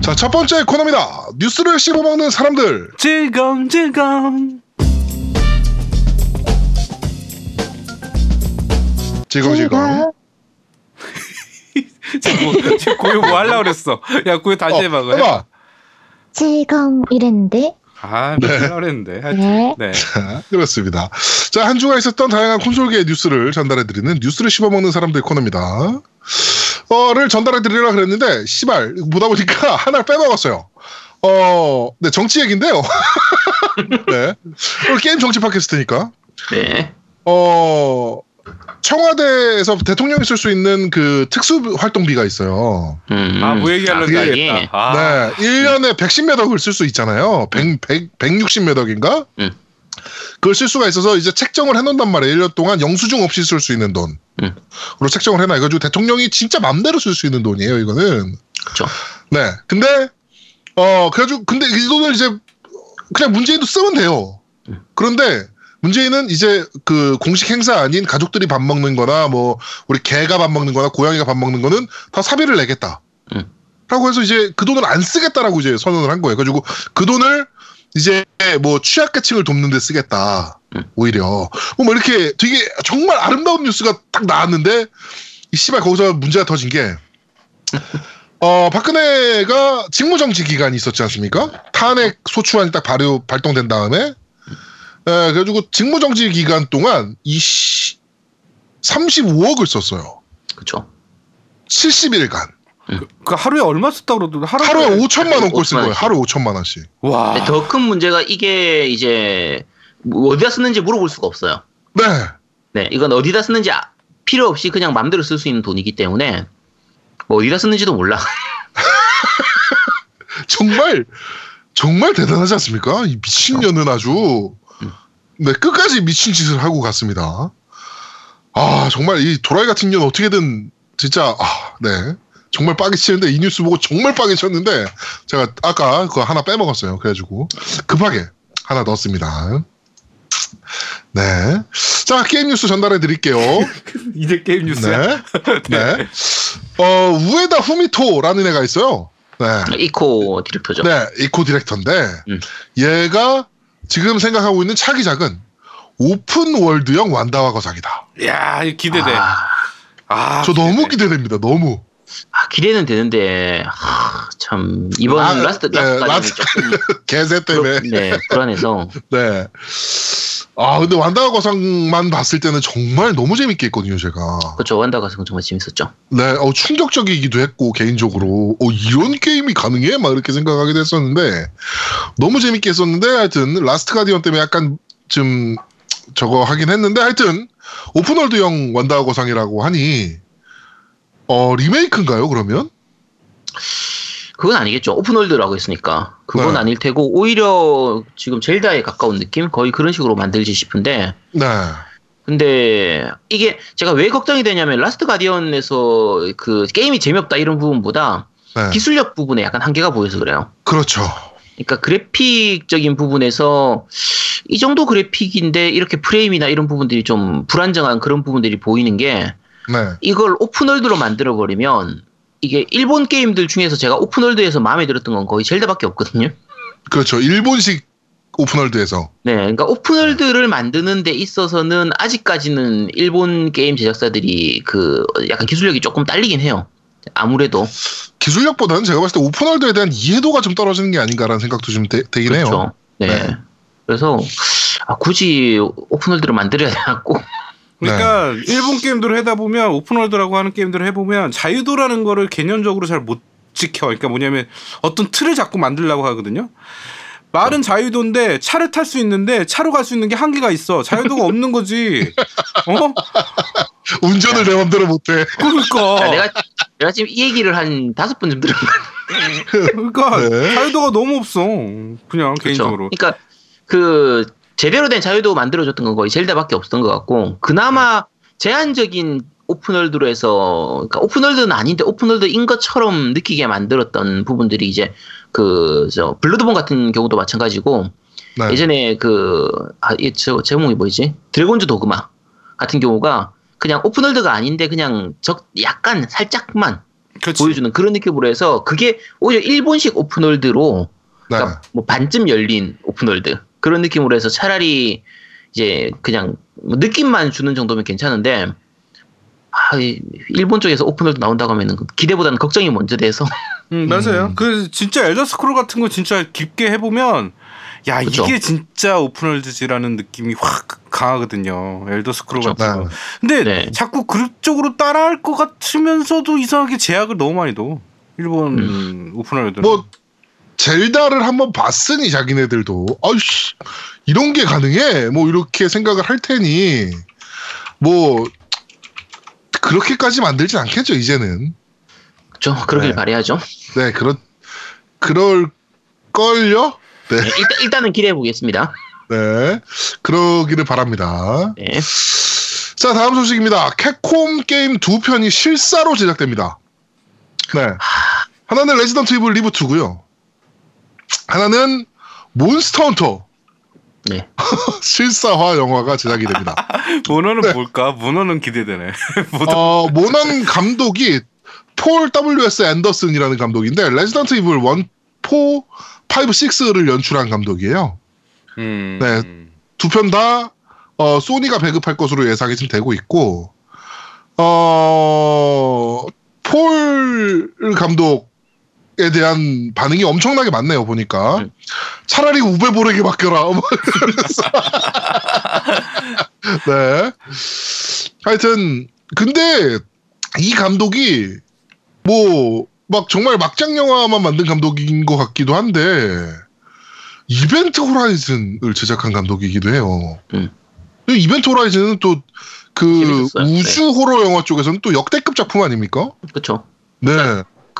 자, 첫 번째 코너입니다. 뉴스를 씹어먹는 사람들. 질겅질겅. 지금지금. 지금 뭐, 지금 고요 뭐 하려고 그랬어. 야, 고요 다시 어, 해봐. 해봐. 즐거움 이랬는데 아, 뭐 하려고 그랬는데. 네. 네. 자, 그렇습니다. 자, 한 주가 있었던 다양한 콘솔계의 뉴스를 전달해드리는 뉴스를 씹어먹는 사람들 코너입니다. 어를 전달해 드리려고 그랬는데, 씨발, 보다 보니까 하나를 빼먹었어요. 어, 네, 정치 얘기인데요. 네. 오늘 게임 정치 팟캐스트니까. 네. 어, 청와대에서 대통령이 쓸 수 있는 그 특수 활동비가 있어요. 음. 아, 뭐 알겠다. 아, 네. 1년에 110몇 억을 쓸 수 있잖아요. 100, 100, 160몇 억인가? 음. 그걸 쓸 수가 있어서 이제 책정을 해놓는단 말이에요. 1년 동안 영수증 없이 쓸 수 있는 돈. 음. 그로 책정을 해놔. 이거 대통령이 진짜 맘대로 쓸 수 있는 돈이에요. 이거는. 그렇죠. 네. 근데, 어, 그래가지고, 근데 이 돈을 이제 그냥 문재인도 쓰면 돼요. 음. 그런데 문재인은 이제 그 공식 행사 아닌 가족들이 밥 먹는 거나 뭐 우리 개가 밥 먹는 거나 고양이가 밥 먹는 거는 다 사비를 내겠다. 음. 라고 해서 이제 그 돈을 안 쓰겠다라고 이제 선언을 한 거예요. 그래가지고 그 돈을 이제 뭐 취약계층을 돕는 데 쓰겠다. 음. 오히려. 뭐 이렇게 되게 정말 아름다운 뉴스가 딱 나왔는데 이 씨발 거기서 문제가 터진 게 어, 박근혜가 직무정지 기간이 있었지 않습니까? 탄핵 소추안이 딱 발효, 발동된 다음에, 에, 그래가지고 직무정지 기간 동안 이 씨, 35억을 썼어요. 그렇죠. 70일간. 그 하루에 얼마 썼다 그러더니 하루에, 하루에 5천만 원 꼴 쓴 5천만 거예요. 하루에 5천만 원씩. 와. 더 큰 문제가 이게 이제 뭐 어디다 쓰는지 물어볼 수가 없어요. 네. 네, 이건 어디다 쓰는지 아- 필요 없이 그냥 마음대로 쓸 수 있는 돈이기 때문에 뭐 어디다 쓰는지도 몰라. 정말, 정말 대단하지 않습니까? 이 미친년은 아주, 네, 끝까지 미친 짓을 하고 갔습니다. 아, 정말 이 도라이 같은 년 어떻게든, 진짜, 아, 네. 정말 빠개 치는데, 이 뉴스 보고 정말 빠개 쳤는데, 제가 아까 그거 하나 빼먹었어요. 그래가지고, 급하게 하나 넣었습니다. 네. 자, 게임 뉴스 전달해 드릴게요. 이제 게임 뉴스야. 네. 네. 어, 우에다 후미토라는 애가 있어요. 네. 이코 디렉터죠. 네, 이코 디렉터인데 음. 얘가 지금 생각하고 있는 차기작은 open world형 완다와 거상이다. 야, 이거 기대돼. 아, 아, 저 너무 기대돼. 기대됩니다. 너무. 아, 기대는 되는데 하, 참 이번 아, 라스트 네, 라스트까지는 라스트. 조금 개새 때문에. 불- 네, 불안해서 네. 아, 근데 완다와 거상만 봤을 때는 정말 너무 재밌게 했거든요, 제가. 그렇죠. 완다 거상 정말 재밌었죠. 네, 어, 충격적이기도 했고, 개인적으로. 어, 이런 게임이 가능해? 막 이렇게 생각하기도 했었는데, 너무 재밌게 했었는데, 하여튼, 라스트 가디언 때문에 약간 좀, 저거 하긴 했는데, 하여튼, open world형 완다와 거상이라고 하니, 어, 리메이크인가요, 그러면? 그건 아니겠죠. open world라고 했으니까 그건 네. 아닐 테고 오히려 지금 젤다에 가까운 느낌 거의 그런 식으로 만들지 싶은데 네. 근데 이게 제가 왜 걱정이 되냐면 라스트 가디언에서 그 게임이 재미없다 이런 부분보다 네. 기술력 부분에 약간 한계가 보여서 그래요. 그렇죠. 그러니까 그래픽적인 부분에서 이 정도 그래픽인데 이렇게 프레임이나 이런 부분들이 좀 불안정한 그런 부분들이 보이는 게 네. 이걸 open world로 만들어 버리면 이게 일본 게임들 중에서 제가 open world에서 마음에 들었던 건 거의 젤다밖에 없거든요. 그렇죠. 일본식 open world에서. 네, 그러니까 open world를 만드는 데 있어서는 아직까지는 일본 게임 제작사들이 그 약간 기술력이 조금 딸리긴 해요. 아무래도 기술력보다는 제가 봤을 때 오픈월드에 대한 이해도가 좀 떨어지는 게 아닌가라는 생각도 좀 되, 긴 해요. 그렇죠. 네. 네. 그래서 아, 굳이 오픈월드를 만들어야 되고 그러니까 일본 게임들을 하다 보면 오픈월드라고 하는 게임들을 해보면 자유도라는 거를 개념적으로 잘 못 지켜. 그러니까 뭐냐면 어떤 틀을 자꾸 만들려고 하거든요. 말은 자유도인데 차를 탈 수 있는데 차로 갈 수 있는 게 한계가 있어. 자유도가 없는 거지. 어? 운전을 내 맘대로 못해. 그러니까. 자, 내가 내가 지금 이 얘기를 한 다섯 번쯤 들었는데 그러니까 네. 자유도가 너무 없어. 그냥 개인적으로. 그러니까 그 제대로 된 자유도 만들어줬던 건 거의 젤다밖에 없었던 것 같고 그나마 제한적인 오픈월드로 해서 그러니까 오픈월드는 아닌데 오픈월드인 것처럼 느끼게 만들었던 부분들이 이제 그 저 블러드본 같은 경우도 마찬가지고 네. 예전에 그아저 제목이 뭐지 드래곤즈 도그마 같은 경우가 그냥 open world가 아닌데 그냥 적 약간 살짝만 그렇지. 보여주는 그런 느낌으로 해서 그게 오히려 일본식 open world로 네. 그러니까 뭐 반쯤 열린 open world 그런 느낌으로 해서 차라리 이제 그냥 뭐 느낌만 주는 정도면 괜찮은데 아, 이 일본 쪽에서 open world 나온다고 하면은 기대보다는 걱정이 먼저 돼서 음, 맞아요. 음. 그 진짜 엘더 스크롤 같은 거 진짜 깊게 해보면 야 그쵸. 이게 진짜 open world지라는 느낌이 확 강하거든요. 엘더 스크롤 그쵸. 같은 거. 네. 근데 네. 자꾸 그쪽으로 따라할 것 같으면서도 이상하게 제약을 너무 많이 둬. 일본 음. open world. 뭐 젤다를 한번 봤으니 자기네들도. 아이씨 이런 게 가능해? 뭐 이렇게 생각을 할 테니. 뭐 그렇게까지 만들진 않겠죠 이제는. 좀 그러길 네. 바래야죠. 네 그런 그럴 걸요? 네, 일단 일단은 기대해 보겠습니다. 네 그러기를 바랍니다. 네. 자 다음 소식입니다. 캡콤 게임 두 편이 실사로 제작됩니다. 네. 하나는 레지던트 이블 reboot고요 하나는 몬스터 헌터 네. 실사화 영화가 제작이 됩니다. 몬헌은 네. 뭘까? 몬헌은 기대되네. 어, 몬헌 감독이 폴 W.S. 앤더슨이라는 감독인데 레지던트 이블 1, 4, 5, 6를 연출한 감독이에요. 음. 네. 두 편 다 어, 소니가 배급할 것으로 예상이 지금 되고 있고 어, 폴 감독 에 대한 반응이 엄청나게 많네요 보니까 음. 차라리 우베 보르게 맡겨라 뭐 네 하여튼 근데 이 감독이 뭐 막 정말 막장 영화만 만든 감독인 것 같기도 한데 이벤트 호라이즌을 제작한 감독이기도 해요. 음. 이 이벤트 호라이즌은 또그 재밌었어요. 네. 우주 호러 영화 쪽에서는 또 역대급 작품 아닙니까? 그렇죠. 네,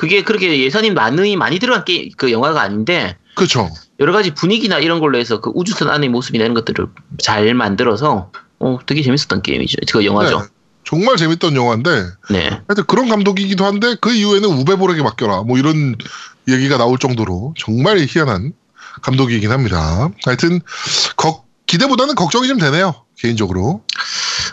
그게 그렇게 예산이 많이 많이 들어간 게 그 영화가 아닌데 그렇죠. 여러 가지 분위기나 이런 걸로 해서 그 우주선 안의 모습이나 이런 것들을 잘 만들어서 어 되게 재밌었던 게임이죠. 그 영화죠. 네, 정말 재밌던 영화인데 네. 하여튼 그런 감독이기도 한데 그 이후에는 우베 보르게 맡겨라 뭐 이런 얘기가 나올 정도로 정말 희한한 감독이긴 합니다. 하여튼 거- 기대보다는 걱정이 좀 되네요 개인적으로.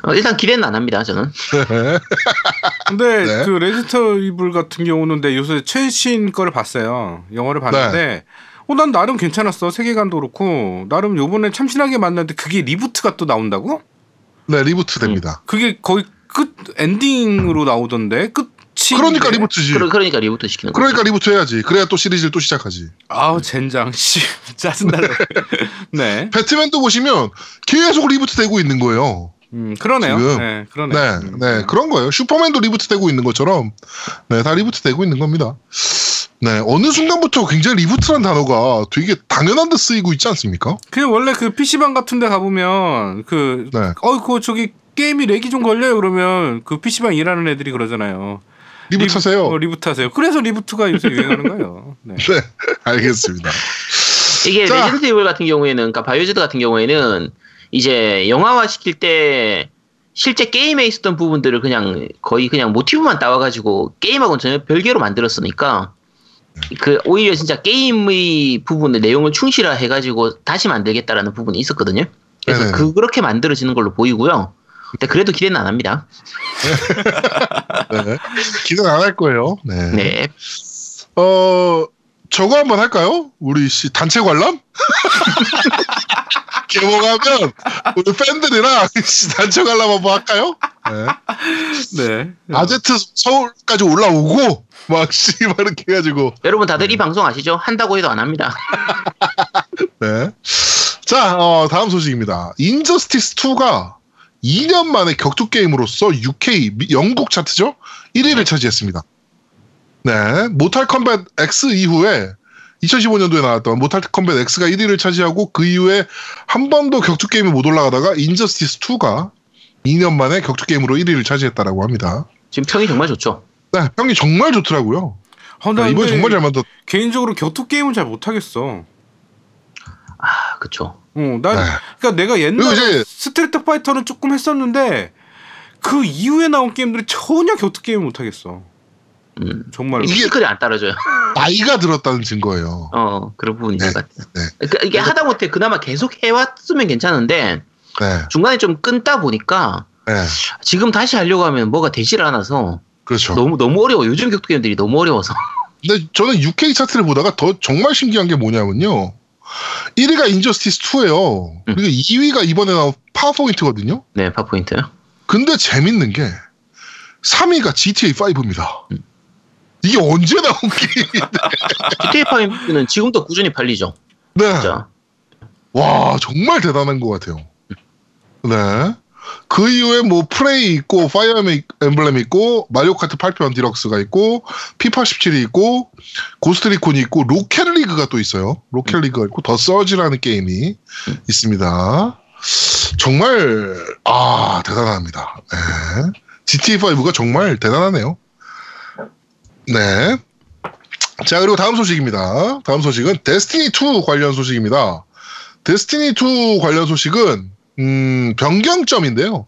어, 일단 기대는 안 합니다. 저는. 근데 네. 그 레지던트 이블 같은 경우는 내 요새 최신 거를 봤어요. 영화를 봤는데 네. 어, 난 나름 괜찮았어. 세계관도 그렇고 나름 요번에 참신하게 만들었는데 그게 reboot가 또 나온다고? 네 reboot 됩니다. 그게 거의 끝 엔딩으로 나오던데 끝이 그러니까 reboot지. 그러, 그러니까 reboot 시키는 거. 그러니까 reboot 해야지. 그래야 또 시리즈를 또 시작하지. 아우 젠장 씨 짜증나네. 네. 배트맨도 보시면 계속 reboot 되고 있는 거예요. 음 그러네요. 지금. 네 그러네. 네, 음. 네, 그런 거예요. 슈퍼맨도 reboot 되고 있는 것처럼, 네, 다 reboot 되고 있는 겁니다. 네, 어느 순간부터 굉장히 reboot란 단어가 되게 당연한 듯 쓰이고 있지 않습니까? 그 원래 그 PC방 같은 데 가보면 그 네. 어이구 저기 게임이 lag이 좀 걸려요 그러면 그 PC방 일하는 애들이 그러잖아요. reboot 하세요. 어, reboot 하세요. 그래서 reboot가 요새 유행하는 거예요. 네. 네, 알겠습니다. 이게 자. 레지던트 이블 같은 경우에는, 그러니까 바이오하자드 같은 경우에는 이제 영화화 시킬 때 실제 게임에 있었던 부분들을 그냥 거의 그냥 모티브만 따와가지고 게임하고는 전혀 별개로 만들었으니까 그 오히려 진짜 게임의 부분의 내용을 충실화 해가지고 다시 만들겠다라는 부분이 있었거든요. 그래서 네네. 그, 그렇게 만들어지는 걸로 보이고요. 근데 그래도 기대는 안 합니다. 네, 기대는 안 할 거예요. 네. 네. 어, 저거 한번 할까요? 우리 씨 단체 관람? 개봉하면 우리 팬들이랑 관람 한번 할까요? 네. 네. 아제트 서울까지 올라오고 막 씨발 이렇게 해가지고 여러분 다들 이 방송 아시죠? 한다고 해도 안 합니다. 네. 자 어, 다음 소식입니다. 인저스티스 2가 2년 만에 격투 게임으로서 UK 미- 영국 차트죠 1위를 차지했습니다. 네, 모탈 컴뱃 X 이후에 2015년도에 나왔던 모탈 컴뱃 X가 1위를 차지하고 그 이후에 한 번도 격투 게임에 못 올라가다가 인저스티스 2가 2년 만에 격투 게임으로 1위를 차지했다라고 합니다. 지금 평이 정말 좋죠. 네, 평이 정말 좋더라고요. 어, 나 네, 이번에 근데 정말 잘 만들. 개인적으로 격투 게임은 잘 못하겠어. 아, 그쵸. 어, 난 네. 그러니까 내가 그리고 옛날에 이제 스트리트 파이터는 조금 했었는데 그 이후에 나온 게임들이 전혀 격투 게임을 못하겠어. 음. 정말. 이게- physical이 안 따라줘요. 나이가 들었다는 증거예요. 어, 그런 부분이 있는 네, 것 같아요. 네. 그러니까 이게 하다 못해 그나마 계속 해왔으면 괜찮은데 네, 중간에 좀 끊다 보니까 네. 지금 다시 하려고 하면 뭐가 되질 않아서 그렇죠. 너무 너무 어려워. 요즘 격투 게임들이 너무 어려워서. 근데 저는 UK 차트를 보다가 더 정말 신기한 게 뭐냐면요. 1위가 인저스티스 2예요. 음. 그리고 2위가 이번에 나온 파포인트거든요. 네, 파포인트요. 근데 재밌는 게 3위가 GTA 5입니다. 음. 이게 언제 나온 게임인데? GTA 5는 지금도 꾸준히 팔리죠. 네. 진짜. 와 정말 대단한 것 같아요. 네. 그 이후에 뭐 프레이 있고 파이어 엠블렘 있고 마리오 카트 8편 디럭스가 있고 피파 17이 있고 고스트리콘이 있고 로켓 리그가 또 있어요. 로켓 리그가 있고 더 서지라는 게임이 있습니다. 정말 아 대단합니다. 네. GTA 5가 정말 대단하네요. 네. 자 그리고 다음 소식입니다. 다음 소식은 데스티니 2 관련 소식입니다. 데스티니 2 관련 소식은 음, 변경점인데요.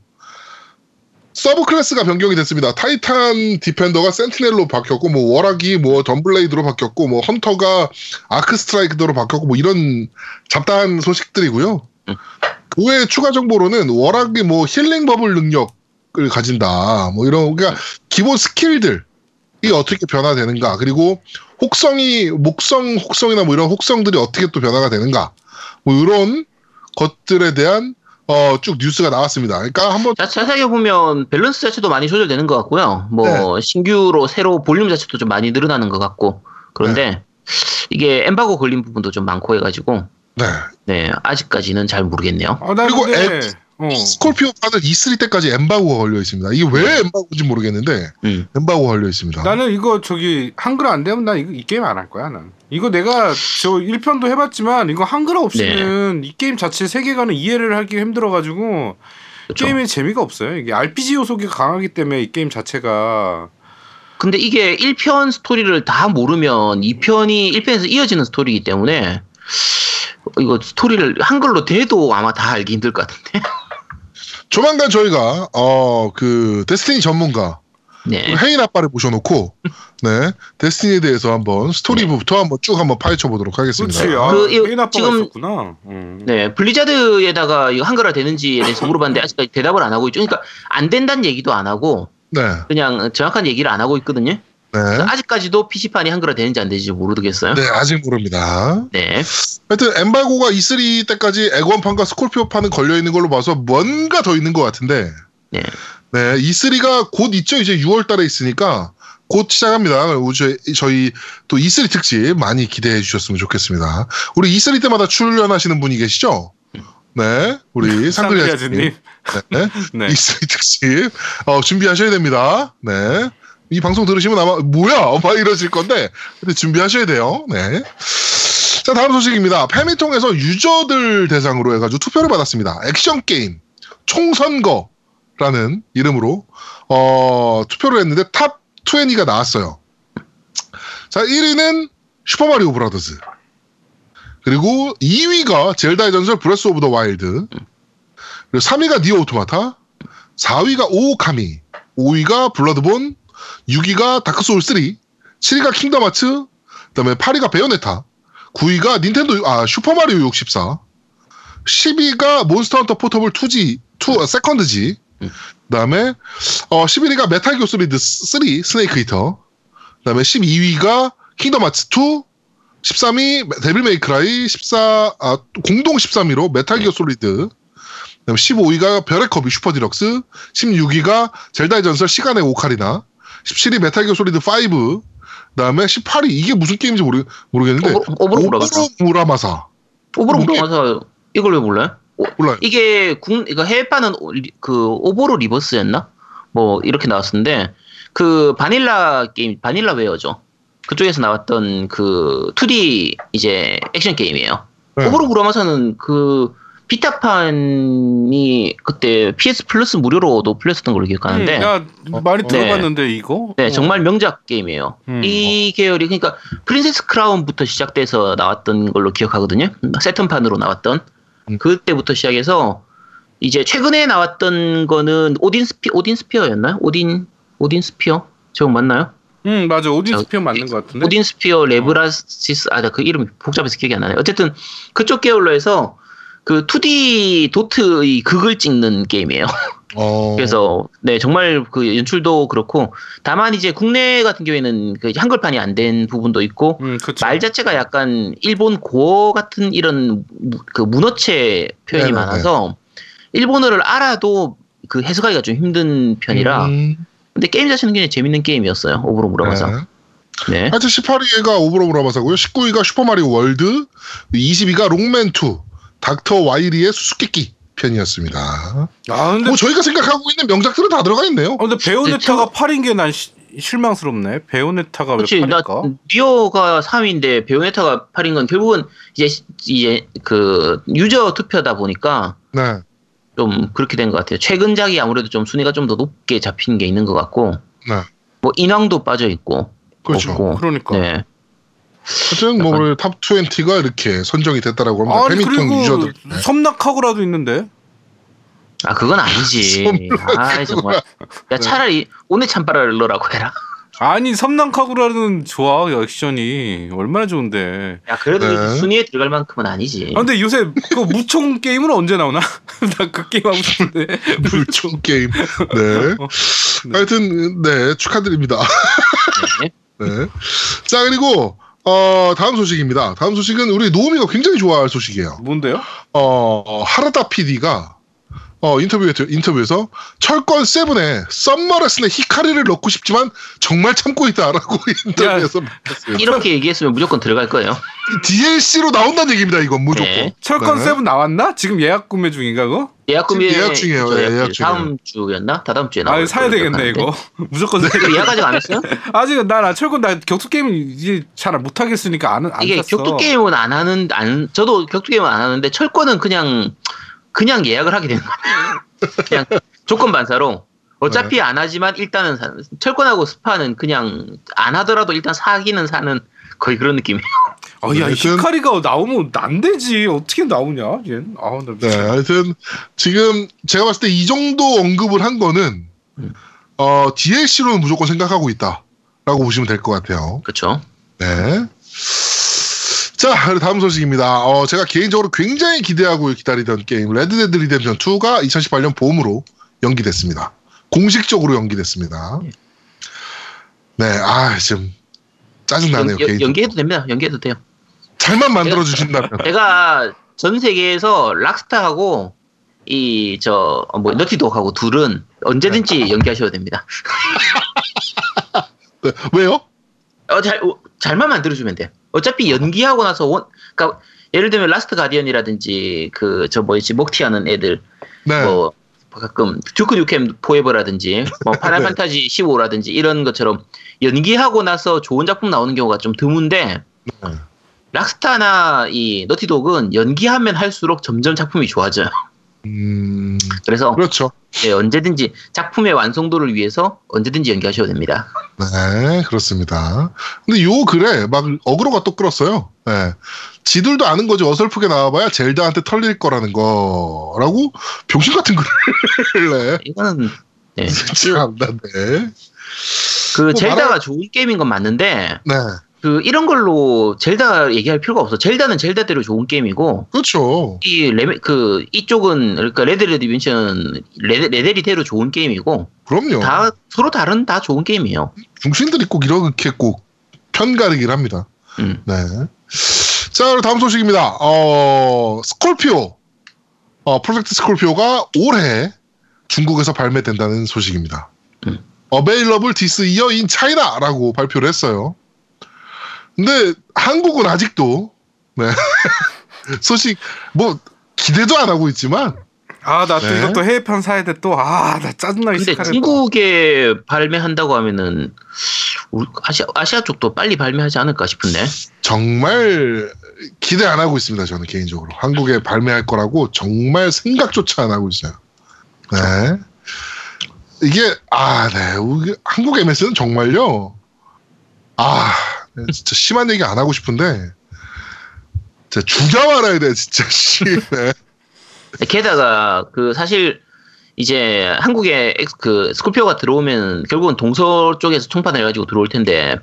subclass가 변경이 됐습니다. 타이탄 디펜더가 센티넬로 바뀌었고, 뭐 워락이 뭐 던블레이드로 바뀌었고, 뭐 헌터가 아크 스트라이크로 바뀌었고, 뭐 이런 잡다한 소식들이고요. 음. 그 외에 추가 정보로는 워락이 뭐 healing bubble 능력을 가진다. 뭐 이런 그러니까 기본 스킬들 이 어떻게 변화되는가, 그리고 혹성이 목성 혹성이나 뭐 이런 혹성들이 어떻게 또 변화가 되는가, 뭐 이런 것들에 대한 어, 쭉 뉴스가 나왔습니다. 그러니까 한번 자, 자세하게 보면 밸런스 자체도 많이 조절되는 것 같고요. 뭐 신규로 새로 볼륨 자체도 좀 많이 늘어나는 것 같고 그런데 이게 엠바고 걸린 부분도 좀 많고 해가지고 네. 네 아직까지는 잘 모르겠네요. 아, 나 그리고 근데 앱- 어. 스콜피오 판은 E3 때까지 엠바고가 걸려 있습니다. 이게 왜 엠바고인지 모르겠는데 음. 엠바고가 걸려 있습니다. 나는 이거 저기 한글 안 되면 나 이거 이 게임 안 할 거야 난. 이거 내가 저 1편도 해봤지만 이거 한글 없이는 이 게임 자체 세계관을 이해를 하기 힘들어가지고 그쵸. 게임에 재미가 없어요. 이게 RPG 요소가 강하기 때문에 이 게임 자체가 근데 이게 1편 스토리를 다 모르면 2편이 1편에서 이어지는 스토리이기 때문에 이거 스토리를 한글로 돼도 아마 다 알기 힘들 것 같은데. 조만간 저희가 어 그 데스티니 전문가 네. 헤인 아빠를 모셔놓고 네 데스티니에 대해서 한번 스토리부터 한번 쭉 한번 파헤쳐 보도록 하겠습니다. 그렇지. 아, 그, 페인 아빠가 지금- 있었구나. 음. 네, 블리자드에다가 이거 한글화 되는지에 대해서 물어봤는데 아직까지 대답을 안 하고 있죠. 그러니까 안 된다는 얘기도 안 하고 네, 그냥 정확한 얘기를 안 하고 있거든요. 네, 아직까지도 PC판이 한글화 되는지 안 되는지 모르겠어요. 네 아직 모릅니다. 네. 하여튼 엠바고가 E3 때까지 엑원판과 스콜피오판은 걸려 있는 걸로 봐서 뭔가 더 있는 것 같은데 네. 네, E3가 곧 있죠. 이제 6월 달에 있으니까 곧 시작합니다. 저희, 저희 또 E3 특집 많이 기대해 주셨으면 좋겠습니다. 우리 E3 때마다 출연하시는 분이 계시죠? 네, 우리 상글리아즈님. 상글리아즈님. 네, 네. E3 특집 어, 준비하셔야 됩니다. 네. 이 방송 들으시면 아마 뭐야 막 이러실 건데 근데 준비하셔야 돼요. 네. 자 다음 소식입니다. 페미통에서 유저들 대상으로 해가지고 투표를 받았습니다. 액션 게임 총선거라는 이름으로 어, 투표를 했는데 top 20가 나왔어요. 자 1위는 슈퍼마리오 브라더즈 그리고 2위가 젤다의 전설 브레스 오브 더 와일드 그리고 3위가 니어 오토마타 4위가 오오카미 5위가 블러드본 6위가 다크소울 3 7위가 킹덤 하츠 그다음에 8위가 베요네타 9위가 닌텐도 아 슈퍼마리오 64 10위가 몬스터 헌터 포터블 2G 2 아, second G 음. 그다음에 어 11위가 메탈 기어 솔리드 3 스네이크 이터 그다음에 12위가 킹덤 하츠 2 13위 데빌 메이크라이 14 아, 공동 13위로 메탈 기어 솔리드 그다음에 15위가 별의 커비 슈퍼 디럭스 16위가 젤다의 전설 시간의 오카리나 17위 메탈 기어 솔리드 5 그다음에 18위 이게 무슨 게임인지 모르, 모르겠는데 오보- 오보로 무라마사. 무라마사 오보로 뭐게? 물어봐서 이걸 왜 몰라요? 오- 몰라요 이게 국 이거 해외판은 그 오보로 리버스였나? 뭐 이렇게 나왔었는데 그 바닐라 게임 바닐라웨어죠. 그쪽에서 나왔던 그 2D 이제 액션 게임이에요. 네. 오보로 무라마사는 그 비타판이 그때 PS 플러스 무료로도 풀렸었던 걸로 기억하는데 음, 야 많이 어. 들어봤는데 이거. 네 어. 정말 명작 게임이에요. 음. 이 계열이 그러니까 프린세스 크라운부터 시작돼서 나왔던 걸로 기억하거든요. 세턴판으로 나왔던 음. 그때부터 시작해서 이제 최근에 나왔던 거는 오딘 스피 오딘 스피어였나요? 오딘 오딘 스피어 저거 맞나요? 음 맞아 오딘 저- 스피어 맞는 것 같은데. 오딘 스피어 레이브스라시르 아그 이름이 복잡해서 기억이 안 나네. 어쨌든 그쪽 계열로 해서 그 2D 도트의 극을 찍는 게임이에요. 어. 그래서 네 정말 그 연출도 그렇고 다만 이제 국내 같은 경우에는 그 한글판이 안 된 부분도 있고 음. 말 자체가 약간 일본 고어 같은 이런 무- 그 문어체 표현이 네네네. 많아서 일본어를 알아도 그 해석하기가 좀 힘든 편이라 음, 근데 게임 자체는 굉장히 재밌는 게임이었어요 오보로 무라마사 네. 네. 하여튼 18위가 오보로 무라마사고요. 19위가 슈퍼마리오 월드, 20위가 록맨2, 닥터 와이리의 수수께끼 편이었습니다. 아 근데 뭐 저희가 생각하고 있는 명작들은 다 들어가 있네요. 어, 근데 베요네타가 8인 게 난 실망스럽네. 베요네타가 왜 그렇지 나 8일까? 디오가 3위인데 베요네타가 8인 건 결국은 이제 이제 그 유저 투표다 보니까 네. 좀 그렇게 된 것 같아요. 최근작이 아무래도 좀 순위가 좀 더 높게 잡힌 게 있는 것 같고, 네. 뭐 인왕도 빠져 있고, 그렇죠. 없고, 그러니까. 네. 하여튼 뭐 오늘 탑 20가 이렇게 선정이 됐다라고 합니다. 아니 패미통 그리고 유저들. 네. 섬낙하고라도 있는데. 아 그건 아니지. 아 정말. 야 네. 차라리 오늘 참바라를 넣으라고 해라. 아니 섬낙하고라는 좋아 액션이 얼마나 좋은데. 야 그래도 네. 순위에 들어갈 만큼은 아니지. 아, 근데 요새 그 무총 게임은 언제 나오나? 나 그 게임 하고 싶은데. 물총 게임. 네. 하여튼 네 축하드립니다. 네. 네. 자 그리고 어 다음 소식입니다. 다음 소식은 우리 노우미가 굉장히 좋아할 소식이에요. 뭔데요? 어 하라다 PD가 어 인터뷰에 인터뷰에서 철권 세븐에 썸머레슨의 히카리를 넣고 싶지만 정말 참고 있다라고 인터뷰에서. 이렇게 얘기했으면 무조건 들어갈 거예요. DLC로 나온다는 얘기입니다. 이건 무조건. 네. 철권 네. 세븐 나왔나? 지금 예약 구매 중인가 그거? 예약 구매 예약 중이에요. 저 예, 예약 다음 주였나? 다다음 주에 아 나올 사야 되겠네. 이거. 무조건 사야 이거 예약 아직 안 했어요? 아직 나나 철권 나 격투 게임 이제 잘 못 하겠으니까 안, 안 이게 샀어. 격투 게임은 안 하는 안 저도 격투 게임은 안 하는데 철권은 그냥 그냥 예약을 하게 되는 거예요. 그냥 조건 반사로 어차피 네. 안 하지만 일단은 사, 철권하고 스파는 그냥 안 하더라도 일단 사기는 사는 거의 그런 느낌이에요. 아, 야, 하여튼- 히카리가 나오면 안 되지. 어떻게 나오냐, 얘. 아, 나 네, 하여튼 지금 제가 봤을 때 이 정도 언급을 한 거는 음. 어 DLC로는 무조건 생각하고 있다라고 보시면 될 것 같아요. 그렇죠? 네. 자, 다음 소식입니다. 어, 제가 개인적으로 굉장히 기대하고 기다리던 게임 레드데드 리뎀션 2가 2018년 봄으로 연기됐습니다. 공식적으로 연기됐습니다. 네, 아, 지금 짜증 나네요. 연, 개인 연기해도 됩니다. 연기해도 돼요. 잘만 만들어 주신다면. 제가 전 세계에서 락스타하고 이 저 뭐 너티독하고 둘은 언제든지 연기하셔도 됩니다. 네, 왜요? 어, 잘, 어, 잘만 만들어주면 돼. 어차피 연기하고 나서 원, 그니까, 예를 들면 라스트 가디언이라든지, 그, 저 뭐였지, 먹튀하는 애들, 네. 뭐, 가끔, 듀크 뉴켐 포에버라든지, 뭐, 파이널 네. 판타지 15라든지, 이런 것처럼, 연기하고 나서 좋은 작품 나오는 경우가 좀 드문데, 네. 락스타나 이 너티독은 연기하면 할수록 점점 작품이 좋아져요. 음, 그래서, 그렇죠. 예, 언제든지 작품의 완성도를 위해서 언제든지 연기하셔도 됩니다. 네, 그렇습니다. 근데 요 글에 막 어그로가 또 끌었어요. 네. 지들도 아는 거지 어설프게 나와봐야 젤다한테 털릴 거라는 거라고 병신 같은 글을 내. 이거는, 예. 참난데. 그뭐 젤다가 말할- 좋은 게임인 건 맞는데 네, 그 이런 걸로 젤다 얘기할 필요가 없어. 젤다는 젤다대로 좋은 게임이고 그렇죠. 이 레메 그 이쪽은 그러니까 레드 레디빈션 레드 레데리대로 좋은 게임이고 그럼요. 다 서로 다른 다 좋은 게임이에요. 중신들이 꼭 이렇게 꼭 편가르기를 합니다. 음. 네. 자, 다음 소식입니다. 어, 스콜피오. 어, 프로젝트 스콜피오가 올해 중국에서 발매된다는 소식입니다. 음. Available this year in China라고 발표를 했어요. 근데 한국은 아직도 네. 소식 뭐 기대도 안 하고 있지만 아, 나또 네. 이것도 해외판 사야 돼 또. 아, 나 짜증나게 근데. 중국에 발매한다고 하면은 우리 아시아 아시아 쪽도 빨리 발매하지 않을까 싶은데. 정말 기대 안 하고 있습니다. 저는 개인적으로 한국에 발매할 거라고 정말 생각조차 안 하고 있어요. 네. 이게 아, 네. 우리 한국 MS는 정말요. 아, 네, 진짜 심한 얘기 안 하고 싶은데 진짜 죽여 말아야 돼, 진짜 씨. 네. 게다가 그 사실 이제 한국에 그 스콜피오가 들어오면 결국은 동서 쪽에서 총판을 해가지고 들어올 텐데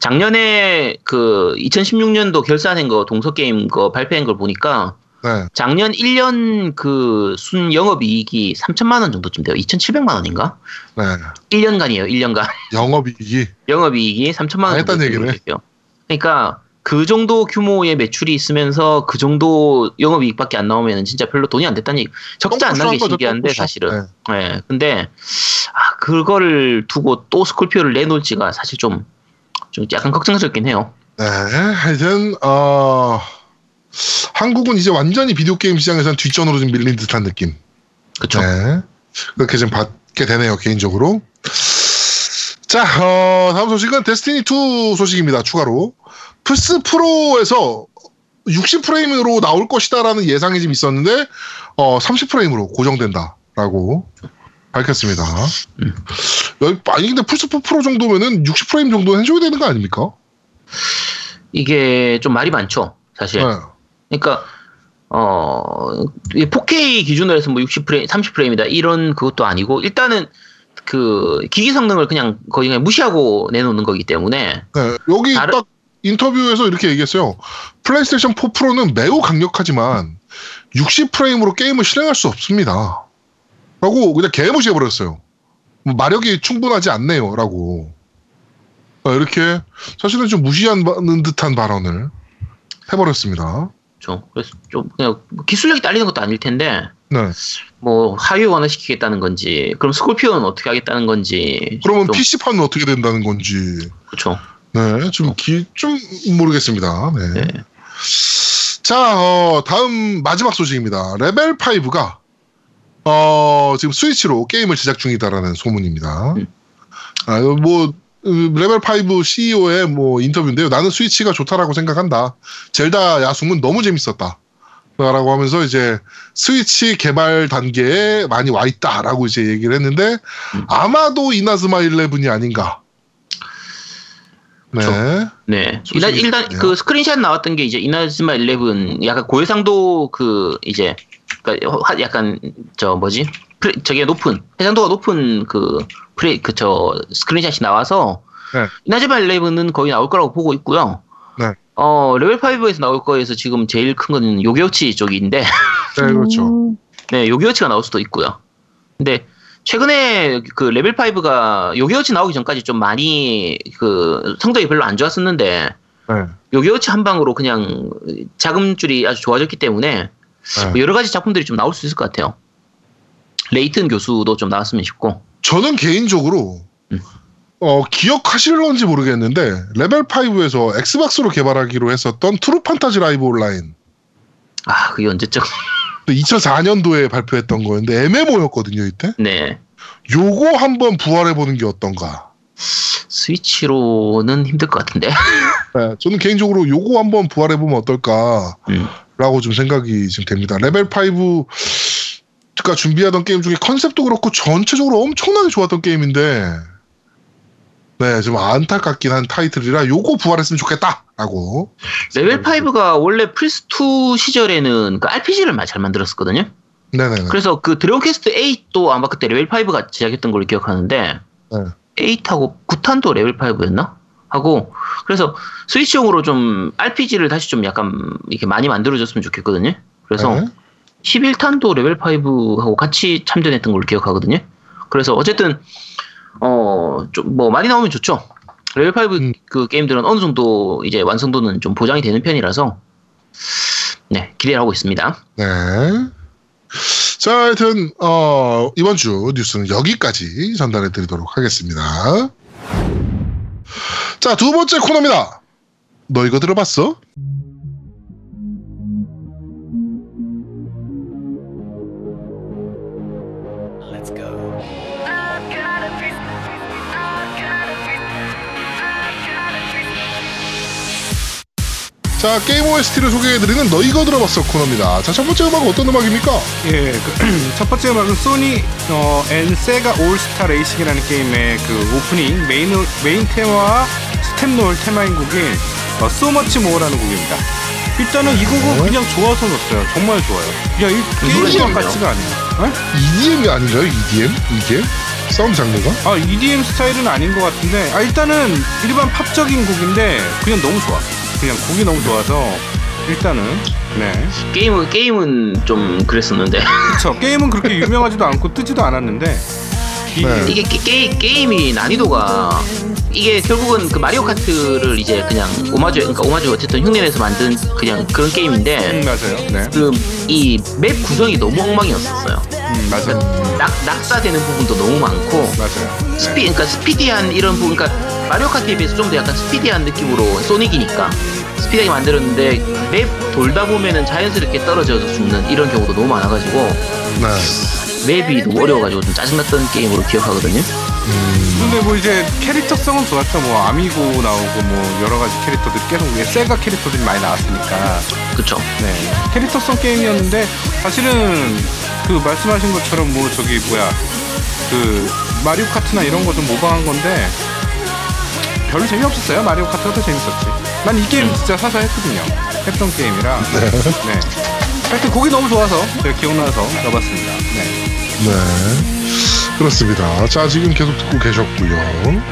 작년에 그 2016년도 결산한 거 동서 게임 거 발표한 걸 보니까 네. 작년 1년 그 순 영업이익이 3천만 원 정도쯤 돼요. 2,700만 원인가? 네. 1년간이에요. 1년간 영업이익이 영업이익이 3천만 원 정도 얘기네. 돼요. 그러니까 그 정도 규모의 매출이 있으면서 그 정도 영업이익밖에 안 나오면 진짜 별로 돈이 안 됐다는 얘기. 적자 안난게 똥꼬쇼한 거죠, 신기한데. 사실은. 네. 예. 근데 아 그거를 두고 또 스콜피오를 내놓을지가 사실 좀 좀 약간 걱정스럽긴 해요. 네, 하여튼 어, 한국은 이제 완전히 비디오 게임 시장에서는 뒷전으로 좀 밀린 듯한 느낌. 그쵸? 네, 그렇게 좀 받게 되네요 개인적으로. 자, 어, 다음 소식은 데스티니 2 소식입니다. 추가로 플스 프로에서 60 프레임으로 나올 것이다라는 예상이 좀 있었는데 어, 30 프레임으로 고정된다라고 밝혔습니다. 음. 아니 근데 플스 4 프로 정도면은 60 프레임 정도 해줘야 되는 거 아닙니까? 이게 좀 말이 많죠. 사실. 네. 그러니까 어, 이 4K 기준으로 해서 뭐 60프레임, 30프레임이다 이런 그것도 아니고 일단은 그 기기 성능을 그냥 거의 그냥 무시하고 내놓는 거기 때문에 네, 여기 다른- 딱 인터뷰에서 이렇게 얘기했어요. 플레이스테이션 4 프로는 매우 강력하지만 60프레임으로 게임을 실행할 수 없습니다. 라고 그냥 개무시해 버렸어요. 뭐 마력이 충분하지 않네요. 라고. 어, 이렇게 사실은 좀 무시하는 듯한 발언을 해버렸습니다. 좀 그래서 좀 그냥 기술력이 딸리는 것도 아닐 텐데 네. 뭐 하위 완화시키겠다는 건지 그럼 스콜피오는 어떻게 하겠다는 건지 그러면 좀, PC판은 어떻게 된다는 건지. 그렇죠. 네. 좀, 기, 좀 모르겠습니다. 네. 네. 자, 어, 다음 마지막 소식입니다. 레벨 5가 어, 지금 스위치로 게임을 제작 중이다라는 소문입니다. 음. 아, 뭐 음, 레벨 5 CEO의 뭐 인터뷰인데요. 나는 스위치가 좋다라고 생각한다. 젤다 야숨은 너무 재밌었다. 라고 하면서 이제 스위치 개발 단계에 많이 와 있다라고 이제 얘기를 했는데 음. 아마도 이나즈마 일레븐이 아닌가. 네. 그렇죠. 네. 일단, 일단. 그 스크린샷 나왔던 게 이제 이나즈마 11 약간 고해상도 그 이제 그러니까 화- 약간 저 뭐지? 프레, 저게 높은 해상도가 높은 그 프레 그저 스크린샷이 나와서 네. 이나즈마 일레븐은 거의 나올 거라고 보고 있고요. 네. 어 레벨 5에서 나올 거에서 지금 제일 큰 건 요괴워치 쪽인데 네, 그렇죠. 음, 네 요괴워치가 나올 수도 있고요. 근데 최근에 그 레벨 5가 요괴워치 나오기 전까지 좀 많이 그 성적이 별로 안 좋았었는데 네. 요괴워치 한 방으로 그냥 자금줄이 아주 좋아졌기 때문에 네. 뭐 여러 가지 작품들이 좀 나올 수 있을 것 같아요. 레이튼 교수도 좀 나왔으면 싶고. 저는 개인적으로 음. 어, 기억하실런지 모르겠는데 레벨 5에서 엑스박스로 개발하기로 했었던 트루 판타지 라이브 온라인 아, 그게 언제쯤? 2004년도에 발표했던 거였는데 MMO였거든요 이때 네. 요거 한번 부활해 보는 게 어떤가 스위치로는 힘들 것 같은데. 네, 저는 개인적으로 요거 한번 부활해 보면 어떨까라고 음. 좀 생각이 지금 됩니다 레벨 5 가 준비하던 게임 중에 컨셉도 그렇고 전체적으로 엄청나게 좋았던 게임인데 네, 좀 안타깝긴 한 타이틀이라 요거 부활했으면 좋겠다라고. 레벨 5가 원래 플스 2 시절에는 그 RPG를 잘 만들었었거든요. 네네네. 그래서 그 드래곤 퀘스트 8도 아마 그때 레벨 5가 제작했던 걸로 기억하는데 네. 8하고 9탄도 레벨 5였나? 하고 그래서 스위치용으로 좀 RPG를 다시 좀 약간 이렇게 많이 만들어줬으면 좋겠거든요. 그래서 네. 11탄도 레벨 5하고 같이 참전했던 걸로 기억하거든요. 그래서 어쨌든 어 좀 뭐 많이 나오면 좋죠. 레벨 5 음. 그 게임들은 어느 정도 이제 완성도는 좀 보장이 되는 편이라서 네 기대를 하고 있습니다. 네. 자, 하여튼 어, 이번 주 뉴스는 여기까지 전달해 드리도록 하겠습니다. 자, 두 번째 코너입니다. 너 이거 들어봤어? 자, 게임 OST를 소개해드리는 너 이거 들어봤어 코너입니다. 자, 첫 번째 음악은 어떤 음악입니까? 예, 그, 첫 번째 음악은 소닉 어, and 세가 올스타 레이싱이라는 게임의 그 오프닝 메인 메인 테마와 staff roll 테마인 곡인 어, So Much More라는 곡입니다. 일단은 이 곡은 네. 그냥 좋아서 넣었어요. 정말 좋아요. 야, 이 게임 재밌네요. 같지가 않아요. EDM이 아닌가요? EDM? 이게? 사운드 장르가? 아, EDM 스타일은 아닌 것 같은데, 아, 일단은 일반 팝적인 곡인데, 그냥 너무 좋아. 그냥 곡이 너무 좋아서, 일단은 네. 게임은 게임은 좀 그랬었는데 그쵸. 게임은 그렇게 유명하지도 않고 뜨지도 않았는데 이 네. 이게 게, 게, 게 임이 난이도가 이게 결국은 그 마리오 카트를 이제 그냥 오마주 그러니까 오마주 어쨌든 흉내내서 만든 그냥 그런 게임인데 음, 맞아요. 네. 그 이 map 구성이 너무 엉망이었었어요. 음, 맞아요. 낙 낙사되는 부분도 너무 많고 맞아요. 스피 그러니까 스피디한 이런 부분 그러니까 마리오 카트에 비해서 좀 더 약간 스피디한 느낌으로 소닉이니까 스피디하게 만들었는데 맵 돌다 보면은 자연스럽게 떨어져서 죽는 이런 경우도 너무 많아가지고 네. 맵이 너무 어려워가지고 좀 짜증났던 게임으로 기억하거든요. 근데 뭐 이제 캐릭터성은 좋았죠. 뭐 아미고 나오고 뭐 여러 가지 캐릭터들이 계속 이게 세가 캐릭터들이 많이 나왔으니까. 그쵸? 네. 캐릭터성 게임이었는데 사실은 그 말씀하신 것처럼 뭐 저기 뭐야 그 마리오 카트나 이런 거 좀 모방한 건데 별로 재미없었어요. 마리오 카트가 더 재밌었지. 난 이 게임 진짜 사서 했거든요. 했던 게임이라. 네. 하여튼 곡이 너무 좋아서 제가 기억나서 넣어봤습니다. 네. 네. 그렇습니다. 자, 지금 계속 듣고 계셨고요.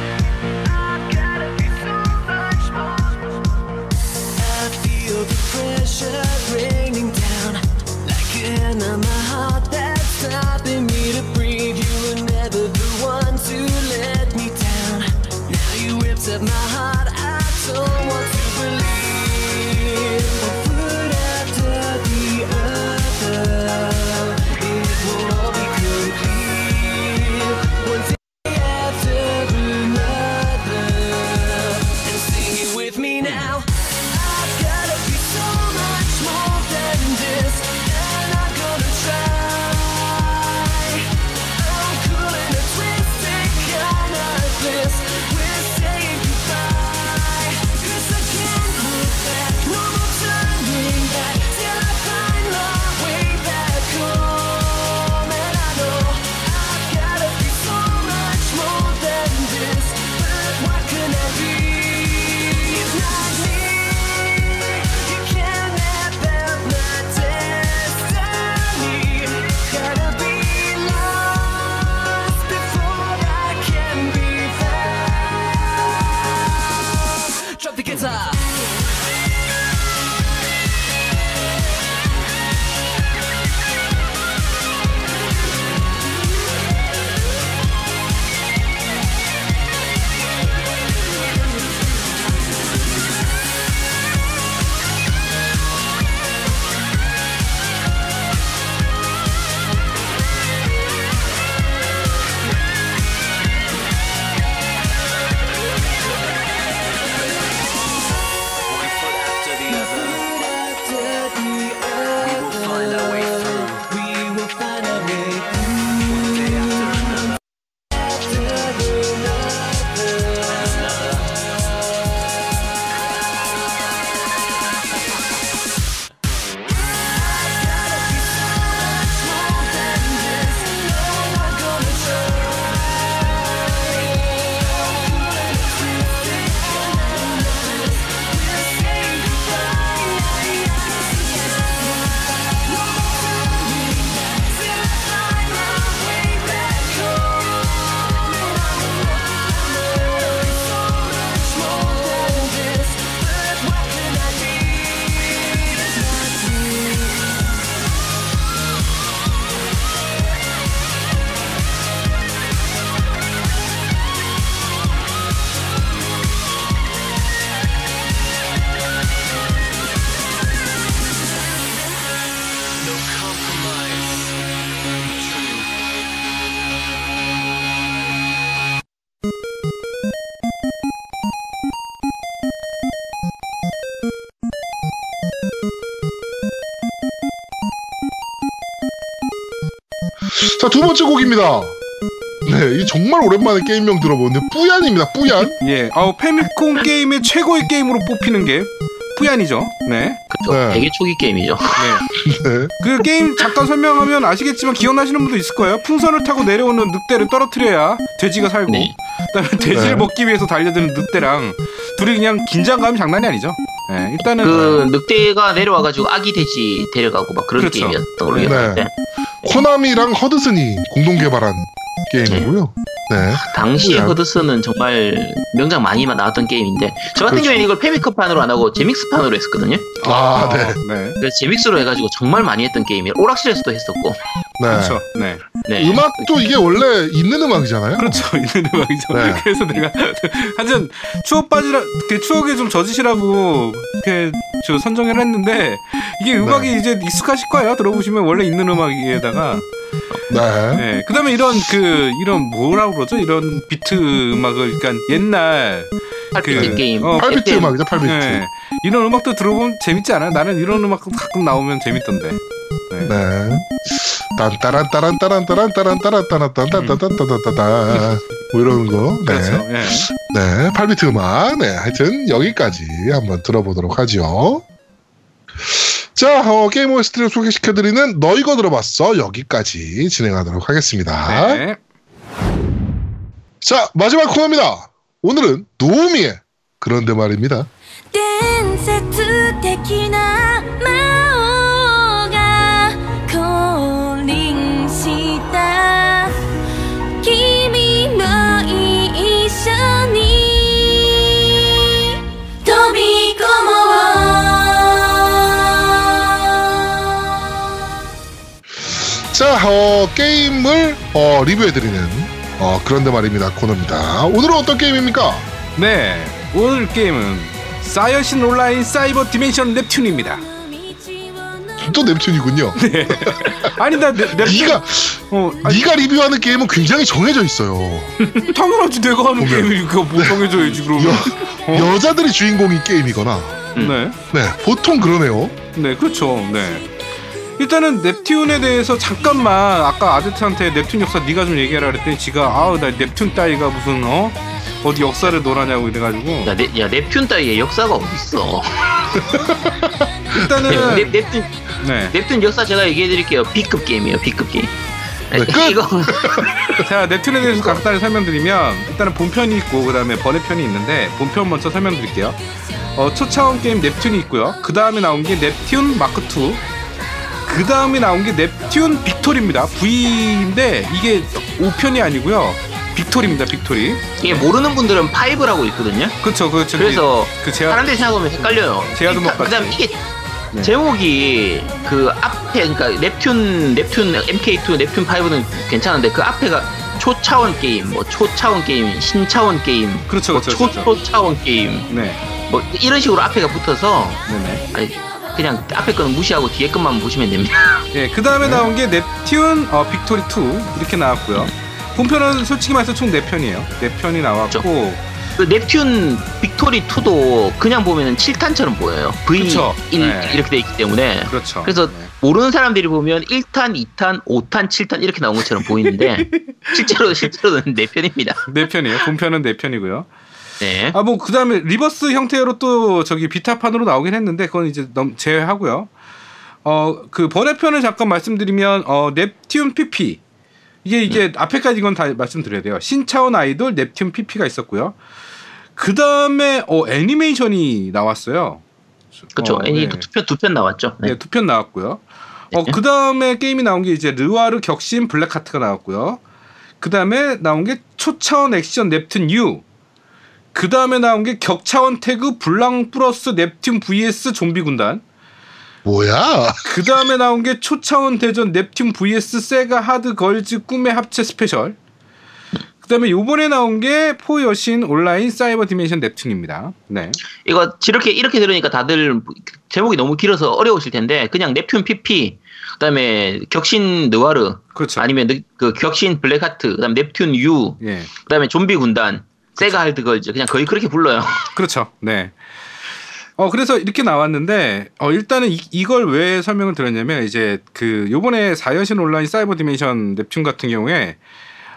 두 번째 곡입니다. 네, 이 정말 오랜만에 게임명 들어보는데 뿌얀입니다. 뿌얀. 예. 어, 페미콘 게임의 최고의 게임으로 뽑히는 게 뿌얀이죠. 네. 그쵸? 네. 되게 초기 게임이죠. 네. 네. 그 게임 잠깐 설명하면 아시겠지만 기억나시는 분도 있을 거예요. 풍선을 타고 내려오는 늑대를 떨어뜨려야 돼지가 살고 네. 그다음에 돼지를 네. 먹기 위해서 달려드는 늑대랑 둘이 그냥 긴장감이 장난이 아니죠. 네, 일단은 그 늑대가 내려와가지고 아기 돼지 데려가고 막 그런 그렇죠. 게임이었던 걸로 네. 기억하는데 코나미랑 허드슨이 공동 개발한 게임이고요. 네. 당시 뭐야? 허드슨은 정말 명작 많이 나왔던 게임인데 저 같은 그렇죠. 경우에는 이걸 페미컵판으로 안 하고 제믹스판으로 했었거든요. 아, 네. 네. 그래서 제믹스로 해가지고 정말 많이 했던 게임이에요. 오락실에서도 했었고. 네. 그렇죠. 네. 네. 음악도 이게 원래 있는 음악이잖아요. 그렇죠. 있는 음악이죠. 네. 그래서 내가 한전 추억 빠지라 그 추억에 좀 젖으시라고 이렇게 저 선정을 했는데 이게 음악이 네. 이제 익숙하실 거예요. 들어보시면 원래 있는 음악에다가 네. 네. 그다음에 이런 그 이런 뭐라고 그러죠? 이런 비트 음악을 그러니까 옛날 8비트 그- 게임. 어, 8비트 FM. 음악이죠, 8비트. 네. 이런 음악도 들어보면 재밌지 않아요? 나는 이런 음악도 가끔 나오면 재밌던데. 네. 네. 딴따란 따란 따란 따란 따란 따란 따란 따란 따란 따란 따란 뭐 이러는 거. 네. 그렇죠. 예. 네. 8비트 음악. 네. 하여튼 여기까지 한번 들어보도록 하죠. 자, 어, 게임 OST를 소개시켜드리는 너 이거 들어봤어. 여기까지 진행하도록 하겠습니다. 네. 자, 마지막 코너입니다. 오늘은 노우미의 그런데 말입니다. 게임을 어, 리뷰해드리는 어, 그런데 말입니다 코너입니다. 오늘은 어떤 게임입니까? 네. 오늘 게임은 사여신 온라인 사이버 Dimension 넵튠입니다. 또 넵튠이군요. 아니 나 넵, 넵튠 네가 어, 아니, 네가 리뷰하는 게임은 굉장히 정해져 있어요. 당연하지 내가 하는. 게임이니까 뭐 정해줘야지 그러면. 어? 여자들이 주인공인 게임이거나 네. 네 보통 그러네요. 네, 그렇죠. 네. 일단은 넵튠에 대해서 잠깐만 아까 아제트한테 넵튠 역사 네가 좀 얘기하라 그랬더니 지가 아우 나 넵튠 따위가 무슨 어 어디 역사를 놀아냐고 이래가지고 야, 네, 야 넵튠 따위의 역사가 어딨어. 일단은 넵, 넵튠, 네. 넵튠 역사 제가 얘기해드릴게요. B급 게임이에요. B급 게임. 네, 끝! 이거 자 넵튠에 대해서 간단히 설명드리면 일단은 본편이 있고 그 다음에 번외편이 있는데 본편 먼저 설명드릴게요. 어, 초차원 게임 넵튠이 있고요. 그 다음에 나온 게 넵튠 마크 2. 그 다음에 나온 게 넵튠 Victory입니다. V인데 이게 5편이 아니고요. Victory입니다. Victory. 이게 모르는 분들은 5라고 있거든요. 그렇죠. 그 그래서 그 제가 사람들이 생각하면 헷갈려요. 제아도 못 그다음 봤지. 이게 네. 제목이 그 앞에 그러니까 넵튠 넵튠 MK2 넵튠 5는 괜찮은데 그 앞에가 초차원 게임, 뭐 초차원 게임, 신차원 게임, 그렇죠. 뭐 그렇죠. 그렇죠. 초초차원 게임, 네. 뭐 이런 식으로 앞에가 붙어서 네네. 아니 그냥 앞에 거는 무시하고 뒤에 것만 보시면 됩니다. 예, 그 다음에 나온 게 넵튠 어, Victory 2 이렇게 나왔고요. 본편은 솔직히 말해서 총 4편이에요. 4편이 나왔고 그 넵튠 Victory 2도 그냥 보면은 7탄처럼 보여요. V 그쵸. 1 네. 이렇게 돼 있기 때문에 그렇죠. 그래서 네. 모르는 사람들이 보면 1탄, 2탄, 5탄, 7탄 이렇게 나온 것처럼 보이는데 실제로 실제로는 4편입니다. 4편이에요. 본편은 4편이고요. 네. 아 뭐 그다음에 Re;Birth 형태로 또 저기 비타판으로 나오긴 했는데 그건 이제 넘 제외하고요. 어 그 번외편을 잠깐 말씀드리면 어 넵튠 PP 이게 이제 앞에까지 이건 다 말씀드려야 돼요. 신차원 아이돌 넵튠 PP가 있었고요. 그 다음에 어 애니메이션이 나왔어요. 그렇죠. 어, 애니 네. 두편 두 편 나왔죠. 네. 네, 두 편 나왔고요. 어, 네. 그 다음에 게임이 나온 게 이제 느와르 격신 블랙하트가 나왔고요. 그 다음에 나온 게 초차원 액션 넵튠 U. 그 다음에 나온 게 격차원 태그 블랑 플러스 넵튠 vs 좀비 군단. 뭐야? 그 다음에 나온 게 초차원 대전 넵튠 vs 세가 Hard Girls 꿈의 합체 Special. 그 다음에 요번에 나온 게 four 여신 온라인 사이버 Dimension 넵튠입니다. 네. 이거 이렇게 이렇게 들으니까 다들 제목이 너무 길어서 어려우실 텐데 그냥 넵튠 PP 그 다음에 격신 느와르 그렇죠. 아니면 느- 그 격신 블랙하트 그 다음 넵튠 U 예. 그 다음에 좀비 군단 세가 Hard Girls 그냥 거의 그렇게 불러요. 그렇죠. 네. 어 그래서 이렇게 나왔는데 어 일단은 이, 이걸 왜 설명을 드렸냐면 이제 그 요번에 4여신 온라인 사이버 Dimension 넵튠 같은 경우에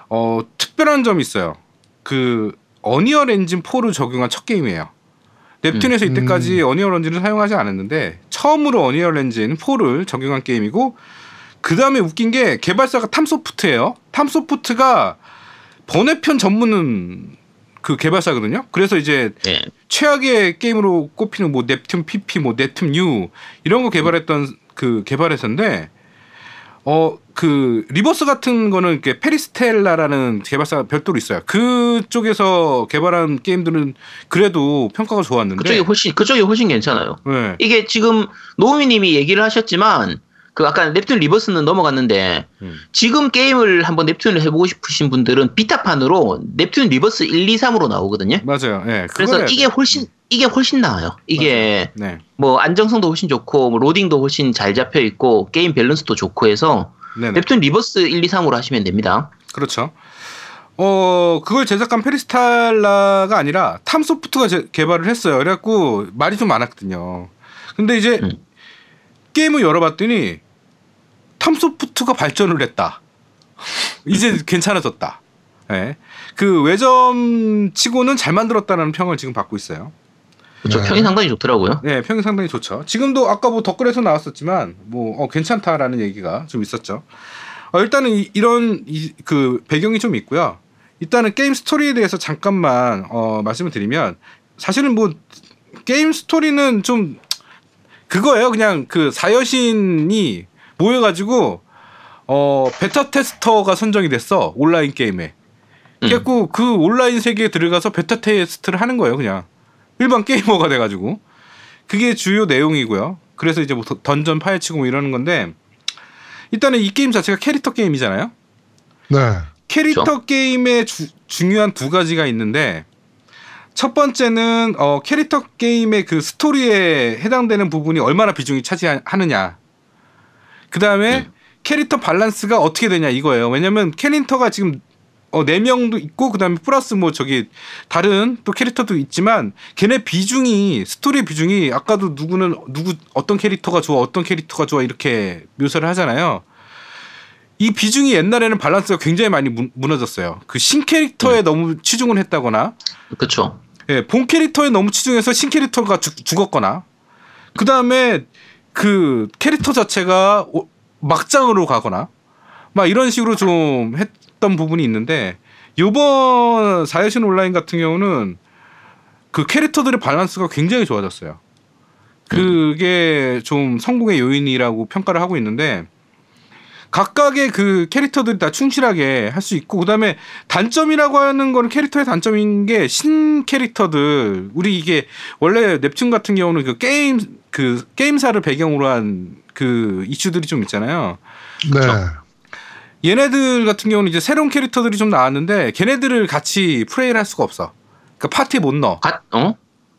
어 특별한 점이 있어요. 그 Unreal 엔진 4를 적용한 첫 게임이에요. 넵튠에서 음. 이때까지 Unreal 엔진을 사용하지 않았는데 처음으로 Unreal 엔진 4를 적용한 게임이고 그 다음에 웃긴 게 개발사가 탐소프트예요. 탐소프트가 번외편 전문 그 개발사거든요. 그래서 이제 네. 최악의 게임으로 꼽히는 뭐 넵튠 PP, 뭐 넵튠 U 이런 거 개발했던 그 개발회사인데 어 그 Re;Birth 같은 거는 이렇게 페리스텔라라는 개발사가 별도로 있어요. 그쪽에서 개발한 게임들은 그래도 평가가 좋았는데. 그쪽이 훨씬 그쪽이 훨씬 괜찮아요. 네. 이게 지금 노우미님이 얘기를 하셨지만 그 아까 넵튠 Re;Birth는 넘어갔는데 음. 지금 게임을 한번 넵튠을 해보고 싶으신 분들은 비타판으로 넵튠 Re;Birth 1, 2, 3으로 나오거든요. 맞아요. 예. 그래서 이게 훨씬 이게 훨씬 나아요. 이게 네. 뭐 안정성도 훨씬 좋고 뭐 로딩도 훨씬 잘 잡혀 있고 게임 밸런스도 좋고 해서 네. 넵튠 Re;Birth 1, 2, 3으로 하시면 됩니다. 그렇죠. 어, 그걸 제작한 페리스텔라가 아니라 탐소프트가 제- 개발을 했어요. 그래갖고 말이 좀 많았거든요. 근데 이제 음. 게임을 열어봤더니 탐소프트가 발전을 했다. 이제 괜찮아졌다. 예. 그 외점 치고는 잘 만들었다는 평을 지금 받고 있어요. 그렇죠. 네. 평이 상당히 좋더라고요. 네, 평이 상당히 좋죠. 지금도 아까 뭐 댓글에서 나왔었지만 뭐 어, 괜찮다라는 얘기가 좀 있었죠. 어, 일단은 이, 런 그 배경이 좀 있고요. 일단은 게임 스토리에 대해서 잠깐만 어, 말씀을 드리면 사실은 뭐 게임 스토리는 좀 그거예요. 그냥 그 사여신이 모여가지고 어 베타 테스터가 선정이 됐어 온라인 게임에. 음. 그래갖고 그 온라인 세계에 들어가서 베타 테스트를 하는 거예요. 그냥 일반 게이머가 돼가지고 그게 주요 내용이고요. 그래서 이제 뭐 더- 던전 파헤치고 뭐 이러는 건데 일단은 이 게임 자체가 캐릭터 게임이잖아요. 네. 캐릭터 그렇죠. 게임의 주- 중요한 두 가지가 있는데 첫 번째는 어, 캐릭터 게임의 그 스토리에 해당되는 부분이 얼마나 비중이 차지하느냐. 그 다음에 음. 캐릭터 밸런스가 어떻게 되냐 이거예요. 왜냐면 캐릭터가 지금 어, 네 명도 있고 그다음에 플러스 뭐 저기 다른 또 캐릭터도 있지만 걔네 비중이 스토리 비중이 아까도 누구는 누구 어떤 캐릭터가 좋아 어떤 캐릭터가 좋아 이렇게 묘사를 하잖아요. 이 비중이 옛날에는 밸런스가 굉장히 많이 무, 무너졌어요. 그 신 캐릭터에 너무 치중을 했다거나 그렇죠. 예, 본 캐릭터에 너무 치중해서 신 캐릭터가 죽, 죽었거나 그 다음에 그 캐릭터 자체가 오- 막장으로 가거나 막 이런 식으로 좀 했던 부분이 있는데 요번 사여신 온라인 같은 경우는 그 캐릭터들의 밸런스가 굉장히 좋아졌어요. 그게 좀 성공의 요인이라고 평가를 하고 있는데 각각의 그 캐릭터들이 다 충실하게 할 수 있고 그다음에 단점이라고 하는 거는 캐릭터의 단점인 게 신 캐릭터들 우리 이게 원래 넵튠 같은 경우는 그 게임 그 게임사를 배경으로 한 그 이슈들이 좀 있잖아요. 네. 얘네들 같은 경우는 이제 새로운 캐릭터들이 좀 나왔는데 걔네들을 같이 플레이를 할 수가 없어. 그러니까 파티에 못 넣어. 가, 어?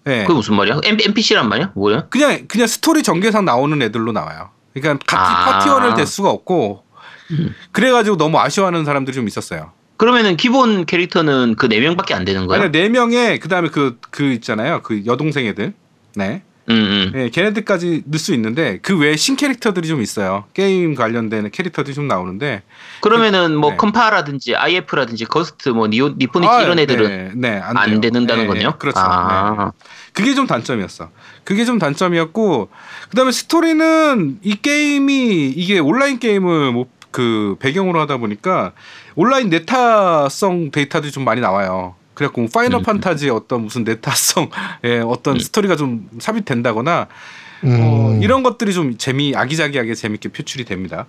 예. 그게 무슨 말이야? M, NPC란 말이야? 뭐야? 그냥 그냥 스토리 전개상 나오는 애들로 나와요. 그러니까 같이 아. 파티원을 될 수가 없고 음. 그래가지고 너무 아쉬워하는 사람들이 좀 있었어요. 그러면은 기본 캐릭터는 그 네 명밖에 안 되는 거야? 아니 네 명에 그 다음에 그그 있잖아요. 그 여동생 애들. 네. 음, 음. 예, 걔네들까지 넣을 수 있는데 그 외에 신 캐릭터들이 좀 있어요. 게임 관련된 캐릭터들이 좀 나오는데 그러면은 뭐 네. 컴파라든지 IF라든지 거스트 뭐 니오 니폰이치 아, 이런 애들은 네, 네, 안, 안. 되는다는 네, 거네요. 그렇죠. 네. 아, 그게 좀 단점이었어. 그게 좀 단점이었고 그다음에 스토리는 이 게임이 이게 온라인 게임을 뭐 그 배경으로 하다 보니까 온라인 네타성 데이터들이 좀 많이 나와요. 그래갖고 뭐 파이널 음. 판타지의 어떤 무슨 네타성 의 어떤 음. 스토리가 좀 삽입된다거나 음. 어, 이런 것들이 좀 재미 아기자기하게 재밌게 표출이 됩니다.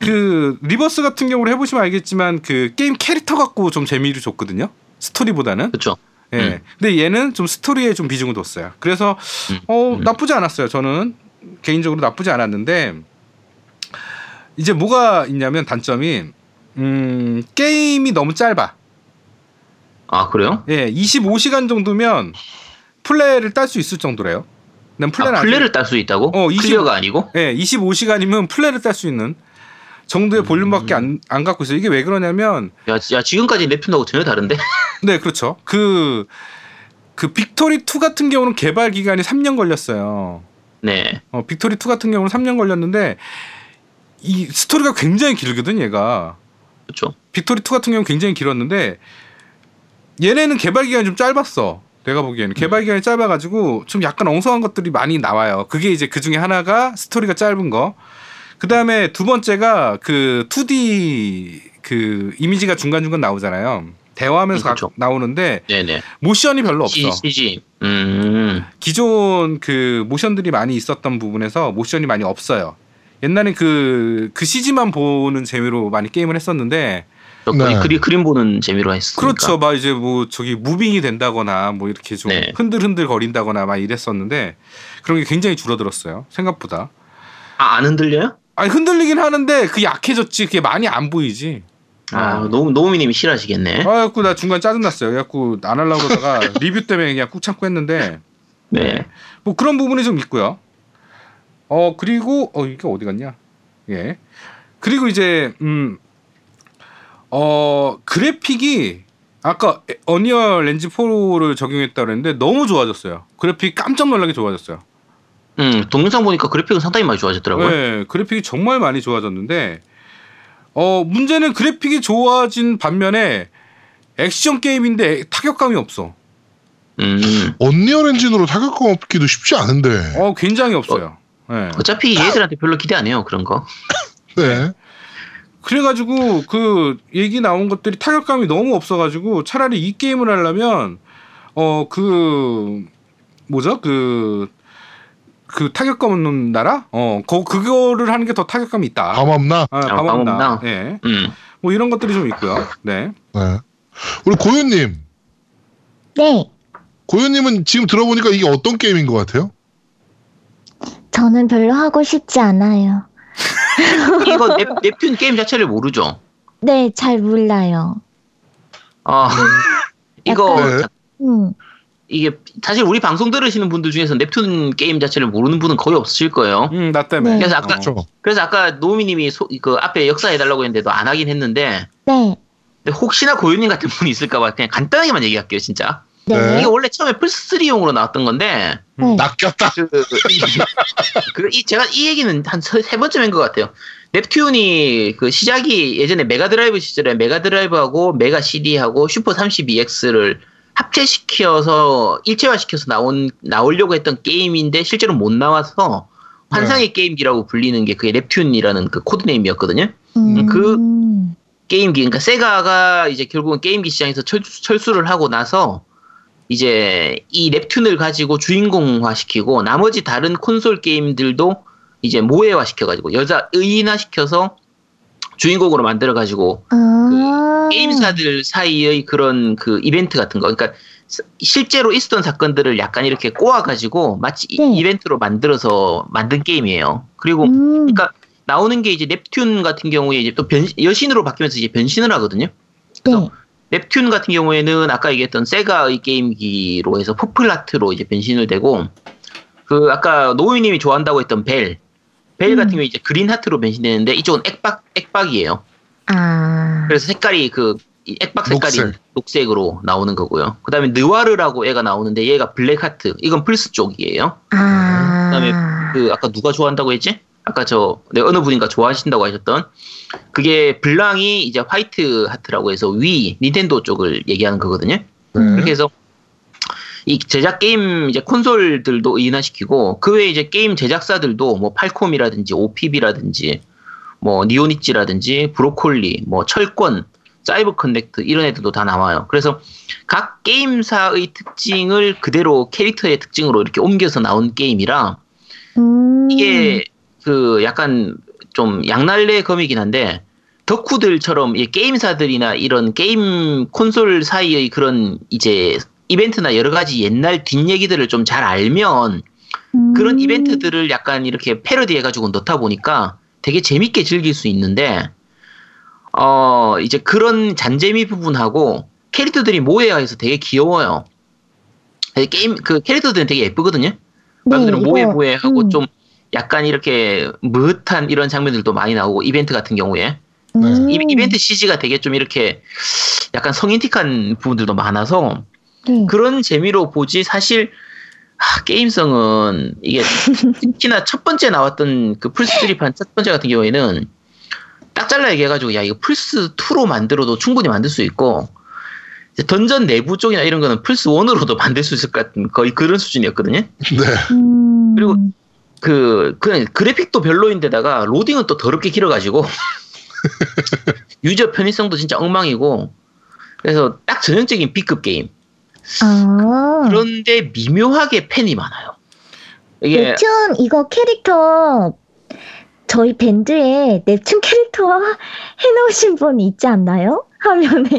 그 리버스 같은 경우를 해보시면 알겠지만 그 게임 캐릭터 갖고 좀 재미를 줬거든요. 스토리보다는. 그렇죠. 예. 음. 근데 얘는 좀 스토리에 좀 비중을 뒀어요. 그래서 음. 어 음. 나쁘지 않았어요. 저는 개인적으로 나쁘지 않았는데 이제 뭐가 있냐면 단점이 음 게임이 너무 짧아. 아 그래요? 예, 25시간 정도면 플래를 딸 수 있을 정도래요. 난 아, 아직- 플래를 딸 수 있다고? 어, 20 클리어가 아니고? 예, 25시간이면 플래를 딸 수 있는 정도의 음. 볼륨밖에 안, 안 갖고 있어요. 이게 왜 그러냐면 야, 야 지금까지 넵튠하고 전혀 다른데? 네, 그렇죠. 그, 그 빅토리 2 같은 경우는 개발 기간이 3년 걸렸어요. 네. 어, 빅토리 2 같은 경우는 3년 걸렸는데 이 스토리가 굉장히 길거든, 얘가. 그렇죠. 빅토리 2 같은 경우는 굉장히 길었는데 얘네는 개발 기간이 좀 짧았어. 내가 보기에는 개발 기간이 짧아가지고 좀 약간 엉성한 것들이 많이 나와요. 그게 이제 그 중에 하나가 스토리가 짧은 거. 그 다음에 두 번째가 그 2D 그 이미지가 중간 중간 나오잖아요. 대화하면서 음, 그쵸. 가- 나오는데 네네. 모션이 별로 없어. CG. 음. 기존 그 모션들이 많이 있었던 부분에서 모션이 많이 없어요. 옛날에 그, 그 CG만 보는 재미로 많이 게임을 했었는데 네. 그리, 그림 보는 재미로 했으니까. 그렇죠. 막 이제 뭐 저기 무빙이 된다거나 뭐 이렇게 좀 네. 흔들흔들 거린다거나 막 이랬었는데 그런 게 굉장히 줄어들었어요. 생각보다. 아, 안 흔들려요? 아니 흔들리긴 하는데 그 약해졌지. 그게 많이 안 보이지. 아, 노, 노우미님이 싫어하시겠네. 아, 그래갖고 나 중간 짜증났어요. 그래갖고 안 하려고 그러다가 리뷰 때문에 그냥 꾹 참고 했는데 네. 뭐 그런 부분이 좀 있고요. 어 그리고 어 이게 어디 갔냐? 예. 그리고 이제 음. 어 그래픽이 아까 언리얼 엔진 4를 적용했다 그랬는데 너무 좋아졌어요. 그래픽 깜짝 놀라게 좋아졌어요. 음, 동영상 보니까 그래픽은 상당히 많이 좋아졌더라고요. 네, 그래픽이 정말 많이 좋아졌는데 어 문제는 그래픽이 좋아진 반면에 액션 게임인데 타격감이 없어. 음. 언리얼 엔진으로 타격감 없기도 쉽지 않은데. 어 굉장히 없어요. 네. 어차피 얘들한테 별로 기대 안 해요, 그런 거. 네. 그래가지고 그 얘기 나온 것들이 타격감이 너무 없어가지고 차라리 이 게임을 하려면 어 그 뭐죠 그그 타격감 없는 나라 어 거, 그거를 하는 게 더 타격감이 있다. 밤없나? 아, 아, 밤없나. 예. 음. 뭐 이런 것들이 좀 있고요. 네. 네. 우리 고현님. 네. 고현님은 지금 들어보니까 이게 어떤 게임인 것 같아요? 저는 별로 하고 싶지 않아요. 이거 넵, 넵튠 게임 자체를 모르죠. 네, 잘 몰라요. 아, 이거 네. 자- 음. 이게 사실 우리 방송 들으시는 분들 중에서 넵튠 게임 자체를 모르는 분은 거의 없으실 거예요. 음, 나 때문에. 네. 그래서 아까 그렇죠. 그래서 아까 노미님이 소- 그 앞에 역사 해 달라고 했는데도 안 하긴 했는데 네. 근데 혹시나 고윤님 같은 분이 있을까봐 그냥 간단하게만 얘기할게요, 진짜. 네. 네. 이게 원래 처음에 플스3용으로 나왔던 건데 네. 낚였다. 그, 그, 이, 제가 이 얘기는 한 세 번쯤 한 것 같아요. 넵튠이 그 시작이 예전에 메가드라이브 시절에 메가드라이브하고 메가 CD하고 슈퍼 32X를 합체시켜서 일체화시켜서 나온 나오려고 했던 게임인데 실제로 못 나와서 환상의 게임기라고 불리는 게 그게 넵튠이라는 그 code name이었거든요. 음. 그- 게임기, 그러니까 세가가 이제 결국은 게임기 시장에서 철수, 를 하고 나서 이제 이 넵튠을 가지고 주인공화 시키고 나머지 다른 콘솔 게임들도 이제 모해화 시켜가지고 여자 의인화 시켜서 주인공으로 만들어 가지고 아. 게임사들 사이의 그런 그 이벤트 같은 거, 그러니까 스- 실제로 있었던 사건들을 약간 이렇게 꼬아가지고 마치 이- 네. 이벤트로 만들어서 만든 게임이에요. 그리고 음. 그러니까 나오는 게 이제 넵튠 같은 경우에 이제 또 변, 여신으로 바뀌면서 이제 변신을 하거든요. 네. 넵튠 같은 경우에는 아까 얘기했던 세가의 게임기로 해서 퍼플 하트로 이제 변신을 되고 그 아까 노우님이 좋아한다고 했던 벨. 벨 음. 같은 경우에 이제 그린 하트로 변신되는데 이쪽은 액박 액박이에요. 아. 그래서 색깔이 그이 액박 색깔이 녹색. 녹색. 으로 나오는 거고요. 그다음에 느와르라고 애가 나오는데 얘가 블랙 하트. 이건 플스 쪽이에요. 아. 그다음에 그 아까 누가 좋아한다고 했지? 아까 저 네, 어느 분인가 좋아하신다고 하셨던 그게 블랑이 이제 화이트 하트라고 해서 위 닌텐도 쪽을 얘기하는 거거든요. 네. 그렇게 해서 이 제작 게임 이제 콘솔들도 의인화시키고 그 외에 이제 게임 제작사들도 뭐 팔콤이라든지 5pb라든지 뭐 니폰이치라든지 브로콜리 뭐 철권 사이버 커넥트 이런 애들도 다 나와요. 그래서 각 게임사의 특징을 그대로 캐릭터의 특징으로 이렇게 옮겨서 나온 게임이라 음. 이게 그 약간 좀 양날래 검이긴 한데 덕후들처럼 이 게임사들이나 이런 게임 콘솔 사이의 그런 이제 이벤트나 여러 가지 옛날 뒷얘기들을 좀 잘 알면 그런 음. 이벤트들을 약간 이렇게 패러디 해가지고 넣다 보니까 되게 재밌게 즐길 수 있는데 어 이제 그런 잔재미 부분하고 캐릭터들이 모해화해서 되게 귀여워요. 게임 그 캐릭터들은 되게 예쁘거든요. 말 그대로 네, 모해 이거, 모해하고 음. 좀 약간 이렇게 무릇한 이런 장면들도 많이 나오고 이벤트 같은 경우에 음. 이- 이벤트 CG가 되게 좀 이렇게 약간 성인틱한 부분들도 많아서 네. 그런 재미로 보지 사실 아, 게임성은 이게 특히나 첫 번째 나왔던 그 플스 3판 첫 번째 같은 경우에는 딱 잘라 얘기해가지고 야 이거 플스 2로 만들어도 충분히 만들 수 있고 이제 던전 내부 쪽이나 이런 거는 플스 1으로도 만들 수 있을 것 같은 거의 그런 수준이었거든요. 네. 음. 그리고 그, 그냥 그래픽도 별로인데다가 로딩은 또 더럽게 길어가지고 유저 편의성도 진짜 엉망이고 그래서 딱 전형적인 B급 게임. 아. 그런데 미묘하게 팬이 많아요. 이게 웹툰 이거 캐릭터 저희 밴드에 nep튠 캐릭터 해놓으신 분 있지 않나요? 화면에?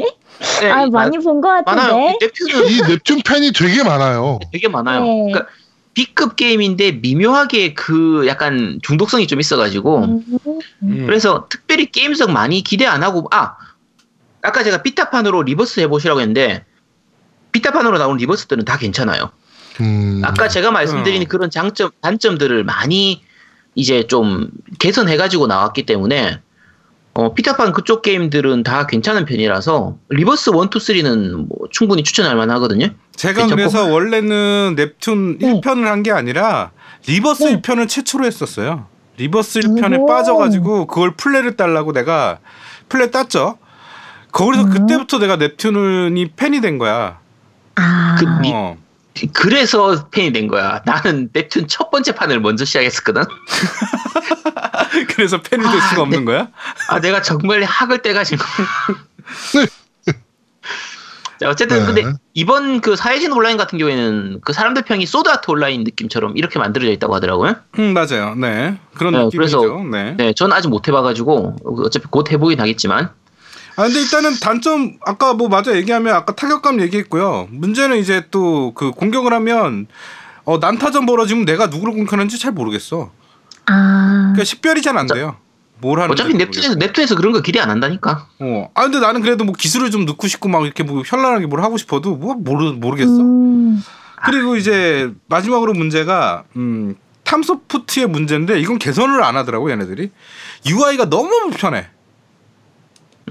네, 아, 이- 많이 본것 많아요. 같은데. 넵튠은 이 넵튠 팬이 되게 많아요. 되게 많아요. 네. 그러니까 B급 게임인데 미묘하게 그 약간 중독성이 좀 있어가지고 음, 음. 그래서 특별히 게임성 많이 기대 안 하고 아 아까 제가 비타판으로 리버스 해보시라고 했는데 비타판으로 나온 리버스들은 다 괜찮아요. 음. 아까 제가 말씀드린 음. 그런 장점 단점들을 많이 이제 좀 개선해가지고 나왔기 때문에 어, 비타판 그쪽 게임들은 다 괜찮은 편이라서 리버스 1, 2, 3는 뭐 충분히 추천할 만하거든요. 제가 괜찮고. 그래서 원래는 넵튠 네. 1편을 한 게 아니라 리버스 네. 1편을 최초로 했었어요. 리버스 1편에 오. 빠져가지고 그걸 플래를 따려고 내가 플래 땄죠. 거기서 음. 그때부터 내가 넵튠의 팬이 된 거야. 아, 그 미- 어. 그래서 팬이 된 거야. 나는 넵튠 첫 번째 판을 먼저 시작했었거든. 그래서 팬이 될 수가 없는 거야? 아 내가 정말 학을 떼가지고. 자, 어쨌든 네. 근데 이번 그 사회진 온라인 같은 경우에는 그 사람들 평이 소드 아트 온라인 느낌처럼 이렇게 만들어져 있다고 하더라고요. 음 맞아요. 네 그런 네, 느낌이죠. 그래서- 네. 네, 전 아직 못 해봐가지고 어차피 곧 해보긴 하겠지만 아 근데 일단은 단점 아까 뭐 맞아 얘기하면 아까 타격감 얘기했고요. 문제는 이제 또 그 공격을 하면 어 난타전 벌어지면 내가 누구를 공격하는지 잘 모르겠어. 아, 그러니까 식별이 잘 안 돼요. 뭘 하는지 어차피 넵툰에서 넵툰에서 그런 거 기대 안 한다니까. 어. 아 근데 나는 그래도 뭐 기술을 좀 넣고 싶고 막 이렇게 뭐 현란하게 뭘 하고 싶어도 뭐 모르 모르겠어. 음, 그리고 이제 마지막으로 문제가 음 탐소프트의 문제인데 이건 개선을 안 하더라고 얘네들이. UI가 너무 불편해.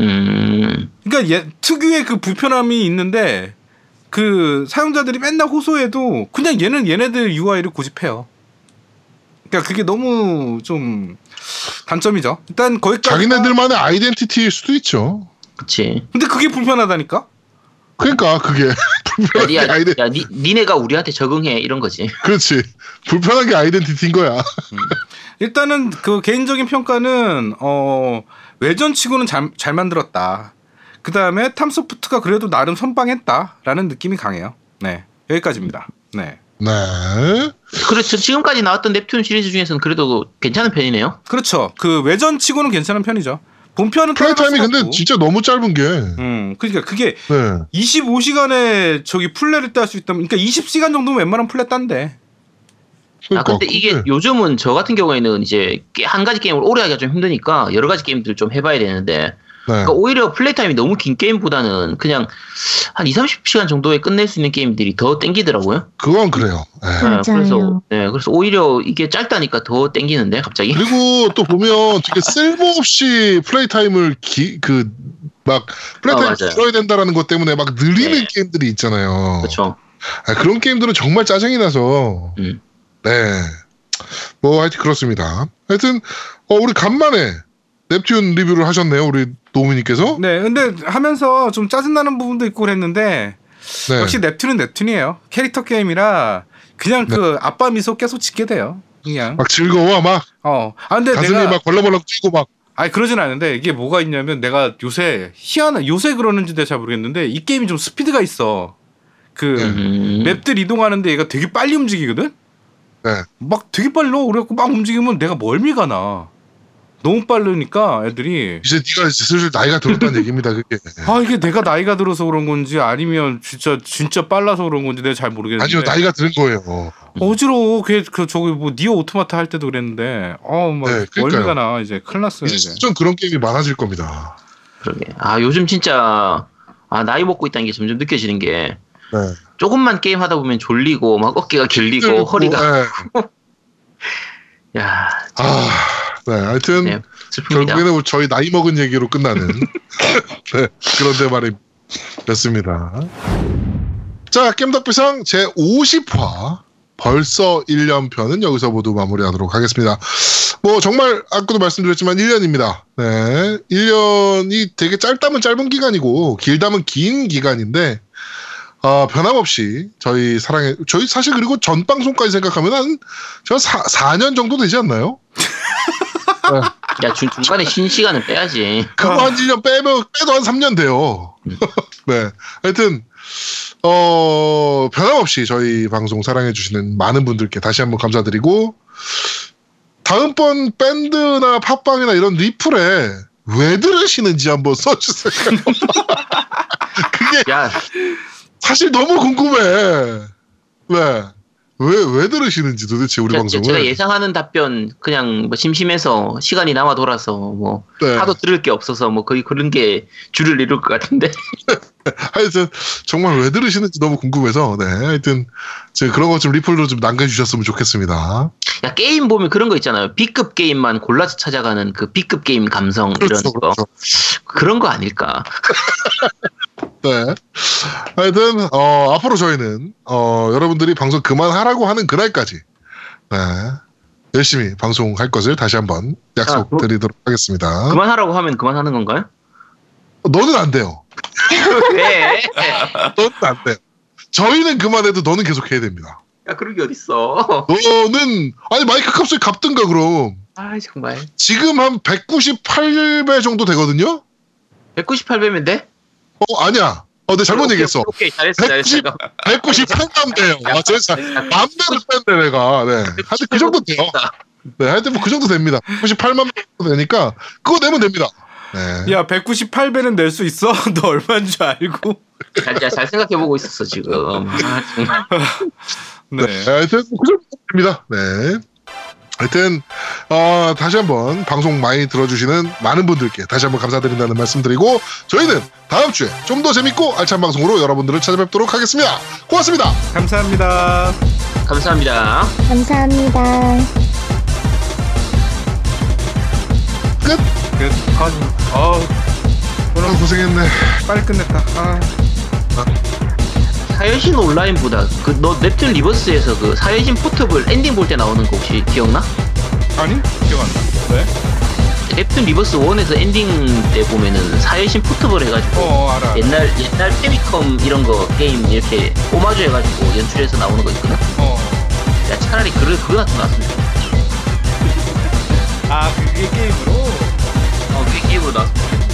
음, 그러니까 얘 특유의 그 불편함이 있는데 그 사용자들이 맨날 호소해도 그냥 얘는 얘네들 UI를 고집해요. 그러니까 그게 너무 좀 단점이죠. 일단 거기까지 자기네들만의 아이덴티티일 수도 있죠. 그치. 근데 그게 불편하다니까. 그러니까 그게 야, 불편한 게 야, 아이덴 야, 니, 니네가 우리한테 적응해 이런 거지. 그렇지 불편한 게 아이덴티티인 거야. 일단은 그 개인적인 평가는 어 외전치고는 잘, 잘 만들었다. 그 다음에 탐소프트가 그래도 나름 선방했다라는 느낌이 강해요. 네 여기까지입니다. 네 네. 그렇죠. 지금까지 나왔던 넵툰 시리즈 중에서는 그래도 괜찮은 편이네요. 그렇죠. 그 외전치고는 괜찮은 편이죠. 본편은 플레이 타임이 따라갈 수 근데. 진짜 너무 짧은 게. 음 그러니까 그게 네. 25시간에 저기 플레이를 딸 수 있다면 그러니까 20시간 정도면 웬만하면 플레이 딴데. 아 그러니까 근데 이게 그게- 요즘은 저 같은 경우에는 이제 게- 한 가지 게임을 오래 하기가 좀 힘드니까 여러 가지 게임들을 좀 해봐야 되는데 네. 그러니까 오히려 플레이 타임이 너무 긴 게임보다는 그냥 한 2, 30시간 정도에 끝낼 수 있는 게임들이 더 땡기더라고요. 그건 그래요. 네. 네, 맞아요. 그래서 네, 그래서 오히려 이게 짧다니까 더 땡기는데 갑자기. 그리고 또 보면 되게 쓸모없이 플레이 타임을 기, 그, 막, 플레이 어, 타임 맞아요. 줄여야 된다라는 것 때문에 막 늘리는 네. 게임들이 있잖아요. 그렇죠. 아, 그런 게임들은 정말 짜증이 나서. 음. 네. 뭐, 하여튼 그렇습니다. 하여튼, 어, 우리 간만에 넵튠 리뷰를 하셨네요. 우리 노무님께서. 네 근데 하면서 좀 짜증나는 부분도 있고 그랬는데 네. 역시 넵튠은 넵튠이에요. 캐릭터 게임이라 그냥 네. 그 아빠 미소 계속 짓게 돼요. 그냥. 막 즐거워. 막, 어. 아 근데 가슴이 내가 막 벌렁벌렁 뛰고 막. 아니 그러진 않은데 이게 뭐가 있냐면 내가 요새 희한한 요새 그러는지 내가 잘 모르겠는데 이 게임이 좀 스피드가 있어. 그 음. 맵들 이동하는데 얘가 되게 빨리 움직이거든. 네. 막 되게 빨리 너 그래갖고 막 움직이면 내가 멀미가 나. 너무 빠르니까 애들이 이제 네가 이제 슬슬 나이가 들었다는 얘기입니다. 그게. 아 이게 내가 나이가 들어서 그런 건지 아니면 진짜 진짜 빨라서 그런 건지 내가 잘 모르겠는데 아니요, 나이가 들은 거예요. 어지러워. 그, 그 저기 뭐 니어 오토마타 할 때도 그랬는데 어막 네. 멀미가 나 이제 큰일 났어요 이제 이제. 점점 그런 게임이 많아질 겁니다. 그러게. 아 요즘 진짜 아 나이 먹고 있다는 게 점점 느껴지는 게 네. 조금만 게임 하다 보면 졸리고 막 어깨가 길리고 허리가 네. 야 아, 네. 하여튼 네. 결국에는 저희 나이 먹은 얘기로 끝나는 네, 그런데 말이었습니다. 자, 겜덕비상 제 50화 벌써 1년 편은 여기서 모두 마무리하도록 하겠습니다. 뭐 정말 아까도 말씀드렸지만 1년입니다. 네. 1년이 되게 짧다면 짧은 기간이고 길다면 긴 기간인데 어, 변함없이 저희 사랑해 저희 사실 그리고 전 방송까지 생각하면 한 제가 4, 4년 정도 되지 않나요? 야 중, 중간에 쉰 시간을 빼야지. 그거 한 1년 빼면 빼도 한 3년 돼요. 네. 하여튼 어 변함없이 저희 방송 사랑해 주시는 많은 분들께 다시 한번 감사드리고 다음번 밴드나 팟빵이나 이런 리플에 왜 들으시는지 한번 써주세요. 그게 야, 사실 너무 궁금해. 왜? 왜, 왜 들으시는지 도대체 우리 제- 방송을. 제가 예상하는 답변 그냥 뭐 심심해서 시간이 남아 돌아서 뭐 네. 하도 들을 게 없어서 뭐 거의 그런 게 주를 이룰 것 같은데 하여튼 정말 왜 들으시는지 너무 궁금해서 네 하여튼 제가 그런 거좀 리플로 좀 남겨주셨으면 좋겠습니다. 야 게임 보면 그런 거 있잖아요 B급 게임만 골라서 찾아가는 그 B급 게임 감성 이런 그렇죠, 거 그렇죠. 그런 거 아닐까 네. 하여튼 어, 앞으로 저희는 어, 여러분들이 방송 그만하라고 하는 그날까지 네. 열심히 방송할 것을 다시 한번 아, 약속드리도록 하겠습니다. 그만하라고 하면 그만하는 건가요? 너는 안 돼요. 왜? 너는 안 돼요. 저희는 그만해도 너는 계속 해야 됩니다. 야 그런 게 어딨어 너는 아니 마이크 값을 갚든가 그럼 아 정말 지금 한 198배 정도 되거든요. 198배면 돼? 어 아니야. 어, 내 잘못 오케이, 얘기했어. 오케이 잘했어 잘했어 190, 198감 돼요. 아, 제가 맘대로 뺐네, 내가. 네. 하여튼 그 정도 돼요. 네, 하여튼 뭐 그 정도 됩니다. 98만 정도 되니까, 그거 내면 됩니다. 네. 야 198배는 낼 수 있어? 너 얼마인 줄 알고? 잘, 잘, 잘 생각해 보고 있었어 지금 아, 정말. 네. 네, 하여튼 뭐그 정도 됩니다. 네. 하여튼, 어, 다시 한번 방송 많이 들어주시는 많은 분들께 다시 한번 감사드린다는 말씀 드리고, 저희는 다음 주에 좀 더 재밌고 알찬 방송으로 여러분들을 찾아뵙도록 하겠습니다. 고맙습니다. 감사합니다. 감사합니다 감사합니다. 끝. 끝. 컷. 어우 오늘 고생했네. 빨리 끝냈다. 아. 사여신 온라인보다 그 너 넵튠 리버스에서 그 사여신 포터블 엔딩 볼 때 나오는 거 혹시 기억나? 아니 기억 안 나. 왜? 넵튠 리버스 1에서 엔딩 때 보면은 사여신 포터블 해가지고 어 알아. 알아. 옛날 옛날 패미컴 이런 거 게임 이렇게 오마주 해가지고 연출해서 나오는 거 있거든. 어. 야 차라리 그 그거나 좀 나왔으면 좋겠다. 아 그게 게임으로. 어 그게 게임으로 나왔으면 좋겠다.